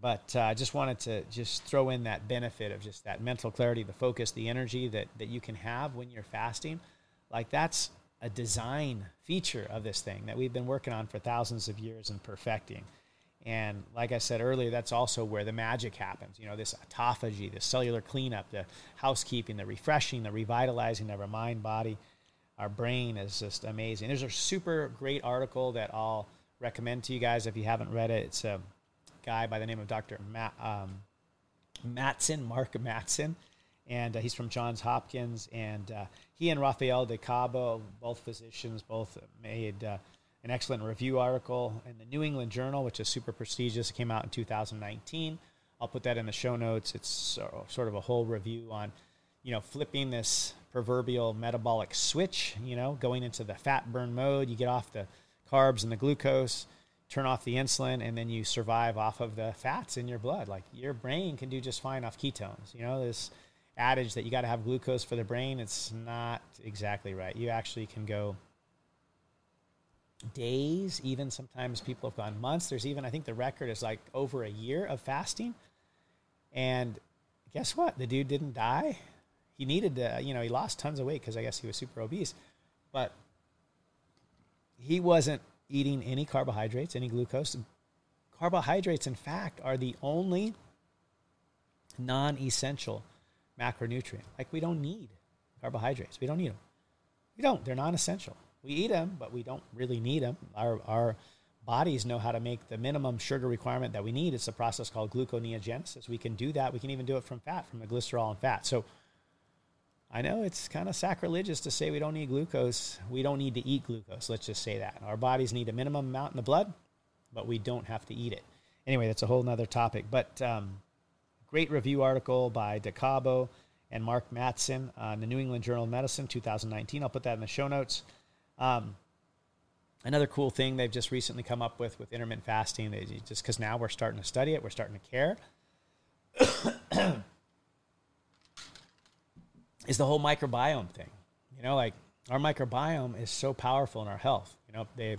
but uh, I just wanted to just throw in that benefit of just that mental clarity, the focus, the energy that, that you can have when you're fasting. Like that's a design feature of this thing that we've been working on for thousands of years and perfecting. And like I said earlier, that's also where the magic happens. You know, this autophagy, the cellular cleanup, the housekeeping, the refreshing, the revitalizing of our mind, body, our brain is just amazing. There's a super great article that I'll recommend to you guys if you haven't read it. It's a guy by the name of Dr. Matt, um, Mattson, Mark Mattson, and uh, he's from Johns Hopkins. And uh, he and Rafael de Cabo, both physicians, both made. Uh, an excellent review article in the New England Journal, which is super prestigious. It came out in 2019. I'll put that in the show notes. It's sort of a whole review on, you know, flipping this proverbial metabolic switch, you know, going into the fat burn mode. You get off the carbs and the glucose, turn off the insulin, and then you survive off of the fats in your blood. Like your brain can do just fine off ketones. You know, this adage that you got to have glucose for the brain, it's not exactly right. You actually can go days, even sometimes people have gone months. There's even, I think the record is like over a year of fasting. And guess what? The dude didn't die. He needed to, you know, he lost tons of weight because I guess he was super obese. But he wasn't eating any carbohydrates, any glucose. Carbohydrates, in fact, are the only non essential macronutrient. Like, we don't need carbohydrates. We don't need them. We don't. They're non essential we eat them, but we don't really need them. Our, our bodies know how to make the minimum sugar requirement that we need. It's a process called gluconeogenesis. We can do that. We can even do it from fat, from the glycerol and fat. So I know it's kind of sacrilegious to say we don't need glucose. We don't need to eat glucose. Let's just say that. Our bodies need a minimum amount in the blood, but we don't have to eat it. Anyway, that's a whole other topic. But um, great review article by DeCabo and Mark Mattson on the New England Journal of Medicine, 2019. I'll put that in the show notes. Um, another cool thing they've just recently come up with with intermittent fasting, they, just because now we're starting to study it, we're starting to care, is the whole microbiome thing. You know, like our microbiome is so powerful in our health. You know, they,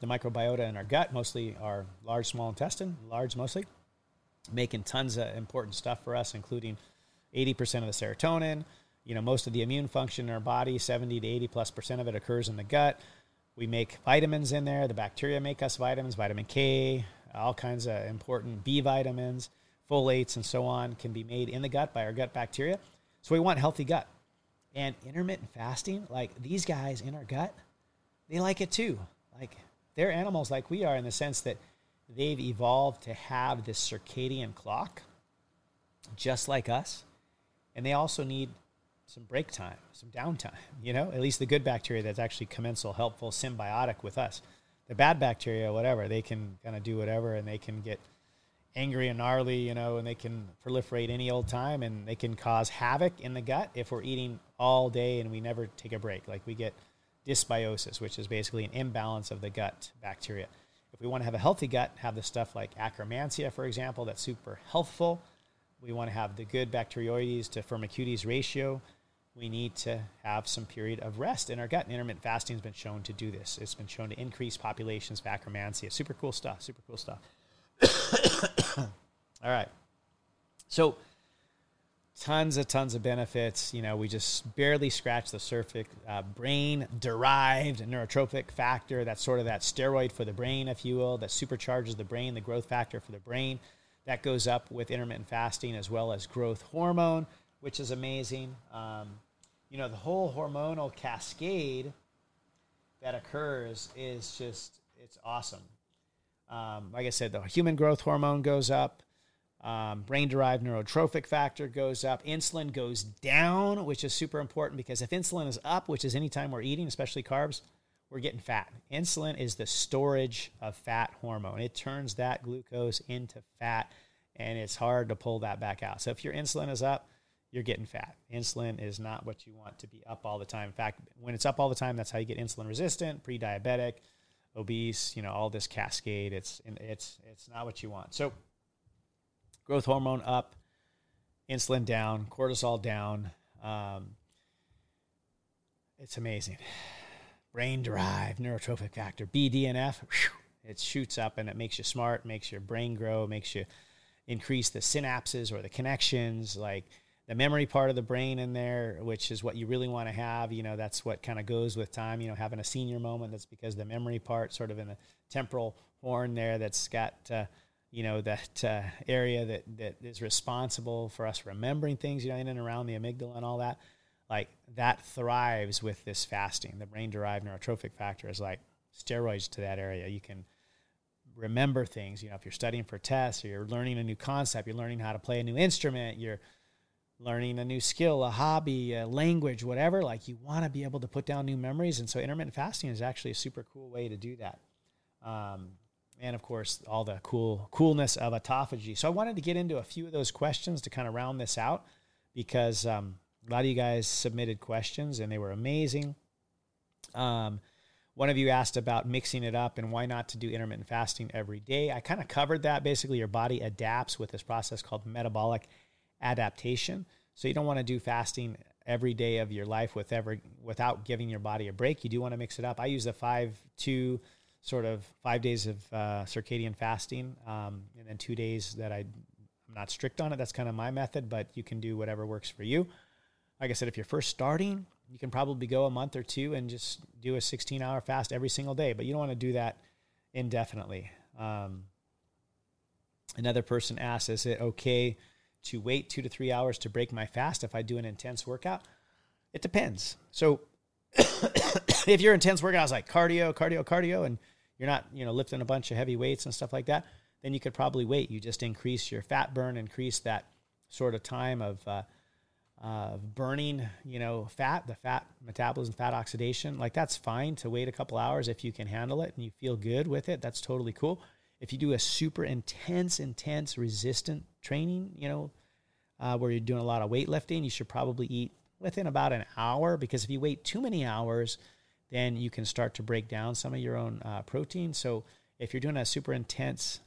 the microbiota in our gut, mostly our large, small intestine, large mostly, making tons of important stuff for us, including 80% of the serotonin, You know, most of the immune function in our body, 70 to 80 plus percent of it occurs in the gut. We make vitamins in there. The bacteria make us vitamins, vitamin K, all kinds of important B vitamins, folates, and so on can be made in the gut by our gut bacteria. So we want healthy gut. And intermittent fasting, like these guys in our gut, they like it too. Like they're animals like we are in the sense that they've evolved to have this circadian clock just like us. And they also need some break time, some downtime, you know, at least the good bacteria that's actually commensal, helpful, symbiotic with us. The bad bacteria, whatever, they can kind of do whatever and they can get angry and gnarly, you know, and they can proliferate any old time and they can cause havoc in the gut if we're eating all day and we never take a break. Like we get dysbiosis, which is basically an imbalance of the gut bacteria. If we want to have a healthy gut, have the stuff like Akkermansia, for example, that's super healthful. We want to have the good bacteroides to Firmicutes ratio. We need to have some period of rest in our gut. And intermittent fasting has been shown to do this. It's been shown to increase populations of Akkermansia. Super cool stuff. Super cool stuff. All right. So, tons of tons of benefits. You know, we just barely scratch the surface. Uh, brain derived neurotrophic factor. That's sort of that steroid for the brain, if you will, that supercharges the brain, the growth factor for the brain. That goes up with intermittent fasting as well as growth hormone, which is amazing. Um, you know, the whole hormonal cascade that occurs is just, it's awesome. Um, like I said, the human growth hormone goes up. Um, brain derived neurotrophic factor goes up. Insulin goes down, which is super important because if insulin is up, which is anytime we're eating, especially carbs, we're getting fat. Insulin is the storage of fat hormone. It turns that glucose into fat, and it's hard to pull that back out. So if your insulin is up, you're getting fat. Insulin is not what you want to be up all the time. In fact, when it's up all the time, that's how you get insulin resistant, pre-diabetic, obese, you know, all this cascade. It's it's it's not what you want. So growth hormone up, insulin down, cortisol down. Um, it's amazing. Brain derived neurotrophic factor, BDNF, it shoots up and it makes you smart, makes your brain grow, makes you increase the synapses or the connections, like the memory part of the brain in there, which is what you really want to have. You know, that's what kind of goes with time. You know, having a senior moment, that's because the memory part, sort of in the temporal horn there, that's got. Uh, you know that uh, area that that is responsible for us remembering things you know in and around the amygdala and all that like that thrives with this fasting the brain derived neurotrophic factor is like steroids to that area you can remember things you know if you're studying for tests or you're learning a new concept you're learning how to play a new instrument you're learning a new skill a hobby a language whatever like you want to be able to put down new memories and so intermittent fasting is actually a super cool way to do that um, and of course all the cool coolness of autophagy. So I wanted to get into a few of those questions to kind of round this out because um, a lot of you guys submitted questions and they were amazing. Um, one of you asked about mixing it up and why not to do intermittent fasting every day. I kind of covered that. Basically, your body adapts with this process called metabolic adaptation. So you don't want to do fasting every day of your life with every, without giving your body a break. You do want to mix it up. I use the five two sort of five days of uh, circadian fasting, um, and then two days that I, I'm not strict on it. That's kind of my method, but you can do whatever works for you. Like I said, if you're first starting, you can probably go a month or two and just do a 16 hour fast every single day, but you don't want to do that indefinitely. Um, another person asks, is it okay to wait two to three hours to break my fast if I do an intense workout? It depends. So if your intense workout is like cardio, cardio, cardio, and you're not, you know, lifting a bunch of heavy weights and stuff like that, then you could probably wait. You just increase your fat burn, increase that sort of time of uh, uh, burning, you know, fat, the fat metabolism, fat oxidation. Like that's fine to wait a couple hours if you can handle it and you feel good with it. That's totally cool. If you do a super intense, intense resistant training, you know, uh, where you're doing a lot of weightlifting, you should probably eat within about an hour because if you wait too many hours, then you can start to break down some of your own uh, protein. So if you're doing a super intense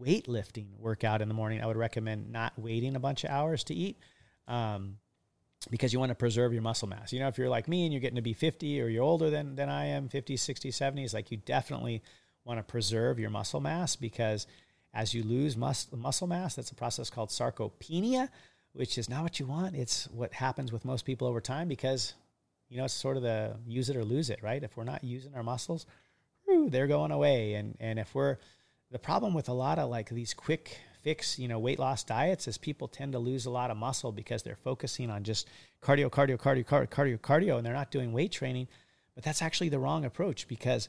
weightlifting workout in the morning, I would recommend not waiting a bunch of hours to eat. Um, because you want to preserve your muscle mass. You know, if you're like me and you're getting to be 50 or you're older than, than I am, 50, 60, 70s, like you definitely want to preserve your muscle mass because as you lose mus- muscle mass, that's a process called sarcopenia, which is not what you want. It's what happens with most people over time because, you know, it's sort of the use it or lose it, right? If we're not using our muscles, whew, they're going away. And, and if we're, the problem with a lot of like these quick fix, you know, weight loss diets is people tend to lose a lot of muscle because they're focusing on just cardio, cardio, cardio, cardio, cardio, cardio, and they're not doing weight training. But that's actually the wrong approach because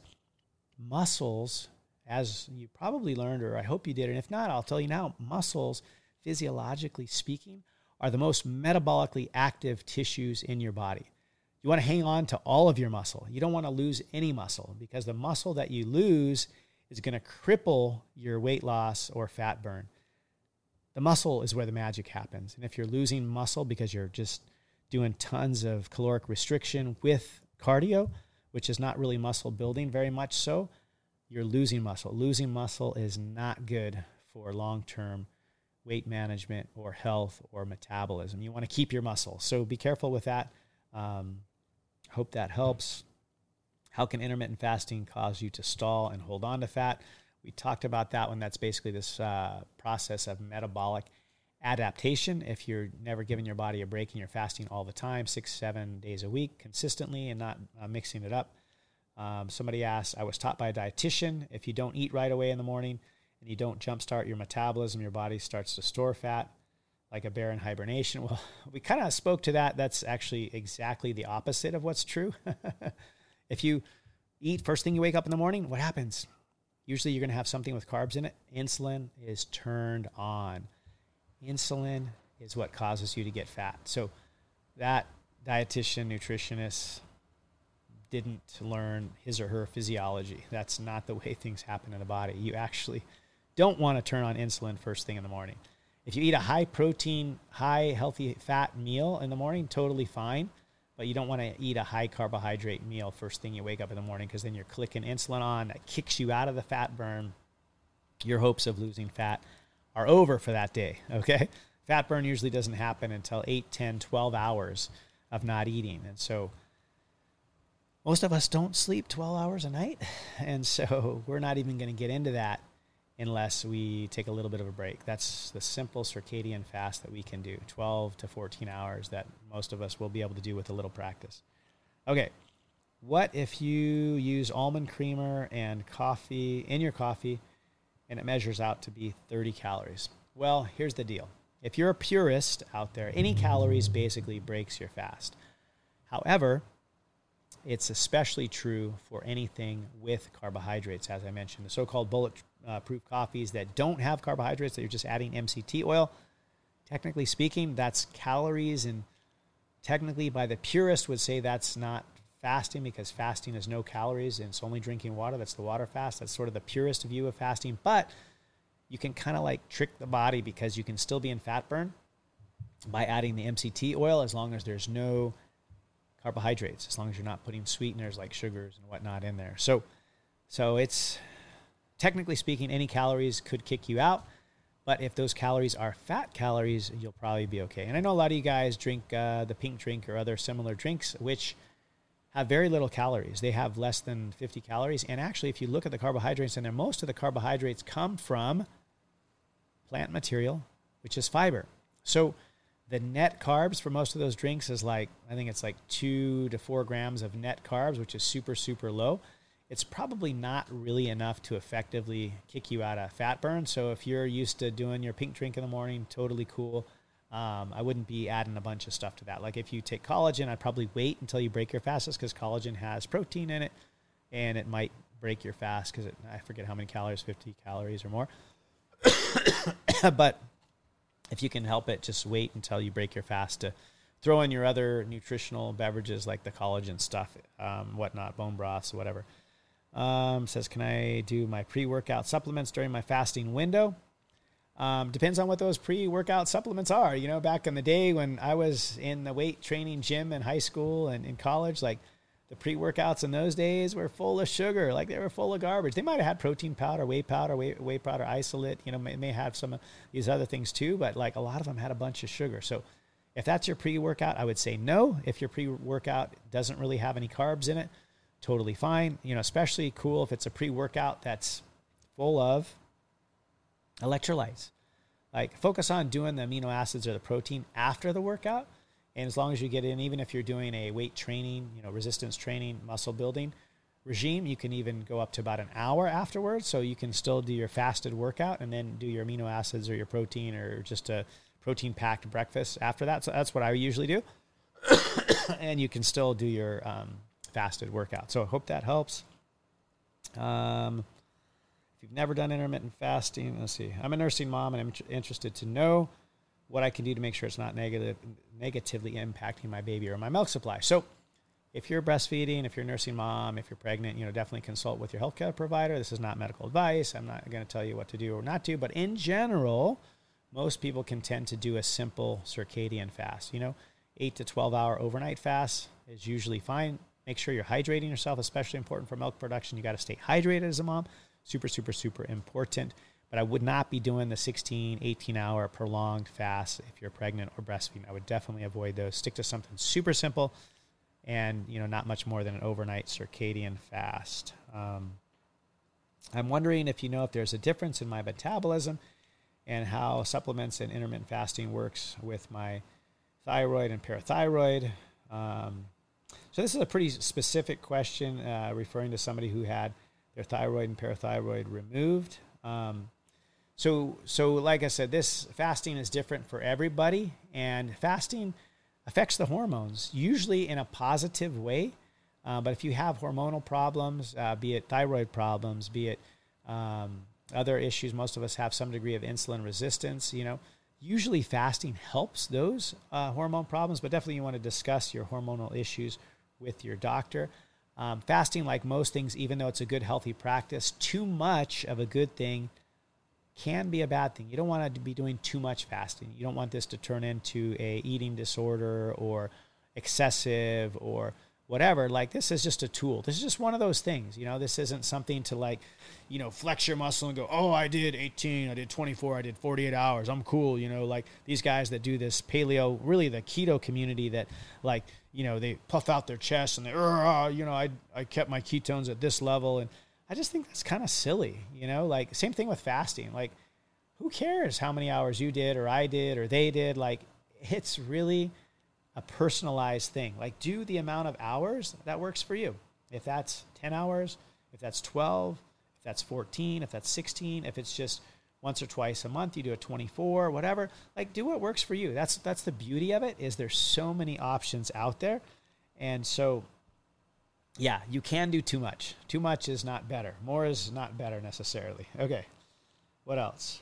muscles, as you probably learned, or I hope you did, and if not, I'll tell you now, muscles, physiologically speaking, are the most metabolically active tissues in your body. You want to hang on to all of your muscle. You don't want to lose any muscle because the muscle that you lose is going to cripple your weight loss or fat burn the muscle is where the magic happens. And if you're losing muscle because you're just doing tons of caloric restriction with cardio, which is not really muscle building very much so, you're losing muscle. Losing muscle is not good for long term weight management or health or metabolism. You want to keep your muscle. So be careful with that. Um, hope that helps. How can intermittent fasting cause you to stall and hold on to fat? We talked about that one. That's basically this uh, process of metabolic adaptation. If you're never giving your body a break and you're fasting all the time, six, seven days a week consistently and not uh, mixing it up. Um, somebody asked, I was taught by a dietitian if you don't eat right away in the morning and you don't jumpstart your metabolism, your body starts to store fat like a bear in hibernation. Well, we kind of spoke to that. That's actually exactly the opposite of what's true. if you eat first thing you wake up in the morning, what happens? Usually you're going to have something with carbs in it. Insulin is turned on. Insulin is what causes you to get fat. So that dietitian, nutritionist didn't learn his or her physiology. That's not the way things happen in the body. You actually don't want to turn on insulin first thing in the morning. If you eat a high protein, high healthy fat meal in the morning, totally fine but you don't want to eat a high carbohydrate meal first thing you wake up in the morning because then you're clicking insulin on that kicks you out of the fat burn your hopes of losing fat are over for that day okay fat burn usually doesn't happen until 8 10 12 hours of not eating and so most of us don't sleep 12 hours a night and so we're not even going to get into that unless we take a little bit of a break. That's the simple circadian fast that we can do 12 to 14 hours that most of us will be able to do with a little practice. Okay, what if you use almond creamer and coffee in your coffee and it measures out to be 30 calories? Well, here's the deal. If you're a purist out there, any calories basically breaks your fast. However, it's especially true for anything with carbohydrates, as I mentioned. The so called bulletproof coffees that don't have carbohydrates, that you're just adding MCT oil. Technically speaking, that's calories, and technically, by the purist, would say that's not fasting because fasting is no calories and it's only drinking water. That's the water fast. That's sort of the purest view of fasting. But you can kind of like trick the body because you can still be in fat burn by adding the MCT oil as long as there's no carbohydrates as long as you're not putting sweeteners like sugars and whatnot in there. So, so it's technically speaking, any calories could kick you out. But if those calories are fat calories, you'll probably be okay. And I know a lot of you guys drink uh, the pink drink or other similar drinks, which have very little calories. They have less than 50 calories. And actually, if you look at the carbohydrates in there, most of the carbohydrates come from plant material, which is fiber. So the net carbs for most of those drinks is like I think it's like two to four grams of net carbs, which is super super low. It's probably not really enough to effectively kick you out of fat burn. So if you're used to doing your pink drink in the morning, totally cool. Um, I wouldn't be adding a bunch of stuff to that. Like if you take collagen, I'd probably wait until you break your fastest because collagen has protein in it, and it might break your fast because I forget how many calories, fifty calories or more. but if you can help it, just wait until you break your fast to throw in your other nutritional beverages like the collagen stuff, um, whatnot, bone broths, whatever. Um, says, can I do my pre-workout supplements during my fasting window? Um, depends on what those pre-workout supplements are. You know, back in the day when I was in the weight training gym in high school and in college, like the pre-workouts in those days were full of sugar, like they were full of garbage. They might have had protein powder, whey powder, whey, whey powder isolate. You know, may, may have some of these other things too, but like a lot of them had a bunch of sugar. So if that's your pre-workout, I would say no. If your pre-workout doesn't really have any carbs in it, totally fine. You know, especially cool if it's a pre-workout that's full of electrolytes. Like focus on doing the amino acids or the protein after the workout. And as long as you get in, even if you're doing a weight training, you know, resistance training, muscle building regime, you can even go up to about an hour afterwards. So you can still do your fasted workout and then do your amino acids or your protein or just a protein packed breakfast after that. So that's what I usually do. and you can still do your um, fasted workout. So I hope that helps. Um, if you've never done intermittent fasting, let's see. I'm a nursing mom and I'm interested to know what I can do to make sure it's not negative, negatively impacting my baby or my milk supply. So, if you're breastfeeding, if you're a nursing mom, if you're pregnant, you know, definitely consult with your healthcare provider. This is not medical advice. I'm not going to tell you what to do or not do, but in general, most people can tend to do a simple circadian fast. You know, 8 to 12 hour overnight fast is usually fine. Make sure you're hydrating yourself, especially important for milk production. You got to stay hydrated as a mom. Super, super, super important. But I would not be doing the 16, 18 hour prolonged fast if you're pregnant or breastfeeding. I would definitely avoid those. Stick to something super simple and, you know, not much more than an overnight circadian fast. Um, I'm wondering if you know if there's a difference in my metabolism and how supplements and intermittent fasting works with my thyroid and parathyroid. Um, so this is a pretty specific question uh, referring to somebody who had their thyroid and parathyroid removed. Um, so, so like I said, this fasting is different for everybody, and fasting affects the hormones usually in a positive way. Uh, but if you have hormonal problems, uh, be it thyroid problems, be it um, other issues, most of us have some degree of insulin resistance. You know, usually fasting helps those uh, hormone problems, but definitely you want to discuss your hormonal issues with your doctor. Um, fasting, like most things, even though it's a good, healthy practice, too much of a good thing can be a bad thing. You don't want to be doing too much fasting. You don't want this to turn into a eating disorder or excessive or whatever. Like this is just a tool. This is just one of those things. You know, this isn't something to like, you know, flex your muscle and go, oh, I did 18, I did 24, I did 48 hours. I'm cool. You know, like these guys that do this paleo, really the keto community that like, you know, they puff out their chest and they, you know, I, I kept my ketones at this level. And I just think that's kind of silly, you know, like same thing with fasting. Like, who cares how many hours you did or I did or they did? Like, it's really a personalized thing. Like, do the amount of hours that works for you. If that's 10 hours, if that's 12, if that's 14, if that's 16, if it's just once or twice a month, you do a 24, whatever. Like do what works for you. That's that's the beauty of it is there's so many options out there. And so yeah, you can do too much. Too much is not better. More is not better necessarily. Okay. What else?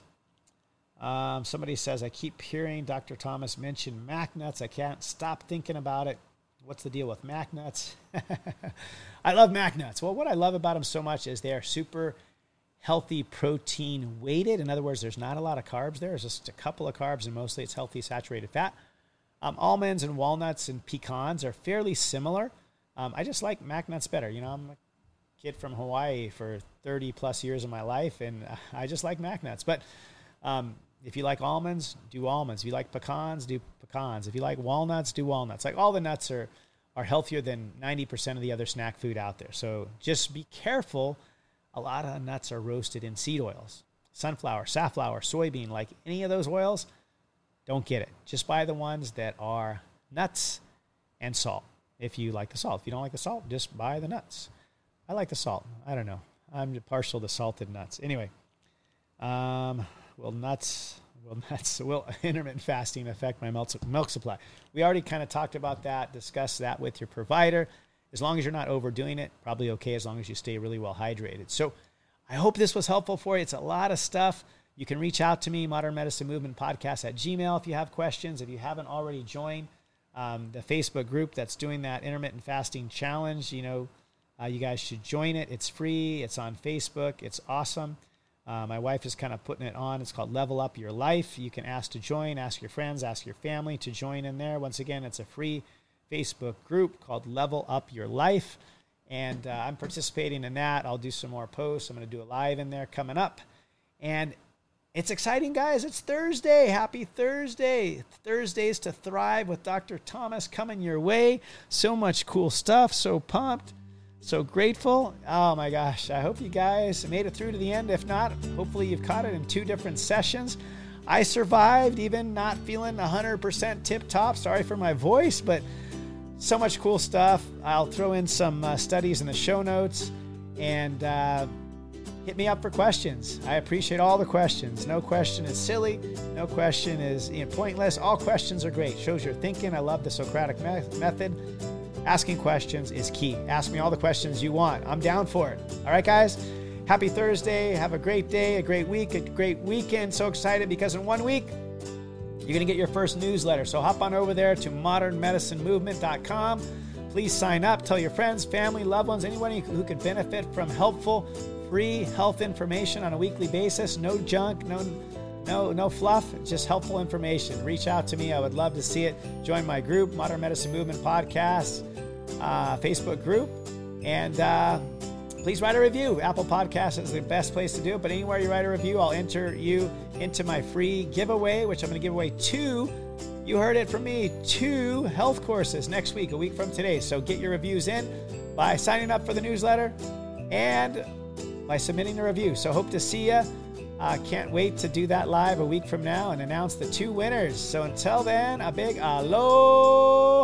Um, somebody says, I keep hearing Dr. Thomas mention Mac nuts. I can't stop thinking about it. What's the deal with Mac nuts? I love Mac nuts. Well, what I love about them so much is they are super healthy protein weighted. In other words, there's not a lot of carbs there. There's just a couple of carbs, and mostly it's healthy saturated fat. Um, almonds and walnuts and pecans are fairly similar. Um, I just like mac nuts better. You know, I'm a kid from Hawaii for 30 plus years of my life, and I just like mac nuts. But um, if you like almonds, do almonds. If you like pecans, do pecans. If you like walnuts, do walnuts. Like all the nuts are are healthier than 90% of the other snack food out there. So just be careful a lot of nuts are roasted in seed oils. Sunflower, safflower, soybean, like any of those oils, don't get it. Just buy the ones that are nuts and salt. If you like the salt, if you don't like the salt, just buy the nuts. I like the salt. I don't know. I'm partial to salted nuts. Anyway, um, will nuts will nuts will intermittent fasting affect my milk, supply? We already kind of talked about that. Discuss that with your provider. As long as you're not overdoing it, probably okay as long as you stay really well hydrated. So I hope this was helpful for you. It's a lot of stuff. You can reach out to me, Modern Medicine Movement Podcast at Gmail if you have questions. If you haven't already joined um, the Facebook group that's doing that intermittent fasting challenge, you know, uh, you guys should join it. It's free, it's on Facebook, it's awesome. Uh, my wife is kind of putting it on. It's called Level Up Your Life. You can ask to join, ask your friends, ask your family to join in there. Once again, it's a free Facebook group called Level Up Your Life. And uh, I'm participating in that. I'll do some more posts. I'm going to do a live in there coming up. And it's exciting, guys. It's Thursday. Happy Thursday. Thursdays to Thrive with Dr. Thomas coming your way. So much cool stuff. So pumped. So grateful. Oh my gosh. I hope you guys made it through to the end. If not, hopefully you've caught it in two different sessions. I survived, even not feeling 100% tip top. Sorry for my voice, but so much cool stuff. I'll throw in some uh, studies in the show notes and uh, hit me up for questions. I appreciate all the questions. No question is silly. No question is pointless. All questions are great. Shows you're thinking. I love the Socratic me- method. Asking questions is key. Ask me all the questions you want. I'm down for it. All right, guys. Happy Thursday. Have a great day, a great week, a great weekend. So excited because in one week, you're going to get your first newsletter. So hop on over there to modernmedicinemovement.com. Please sign up. Tell your friends, family, loved ones, anyone who could benefit from helpful, free health information on a weekly basis. No junk, no no no fluff, just helpful information. Reach out to me. I would love to see it. Join my group, Modern Medicine Movement Podcast, uh, Facebook group, and. Uh, please write a review. Apple Podcasts is the best place to do it, but anywhere you write a review, I'll enter you into my free giveaway, which I'm going to give away two. You heard it from me, two health courses next week, a week from today. So get your reviews in by signing up for the newsletter and by submitting a review. So hope to see you. Uh, can't wait to do that live a week from now and announce the two winners. So until then, a big aloha.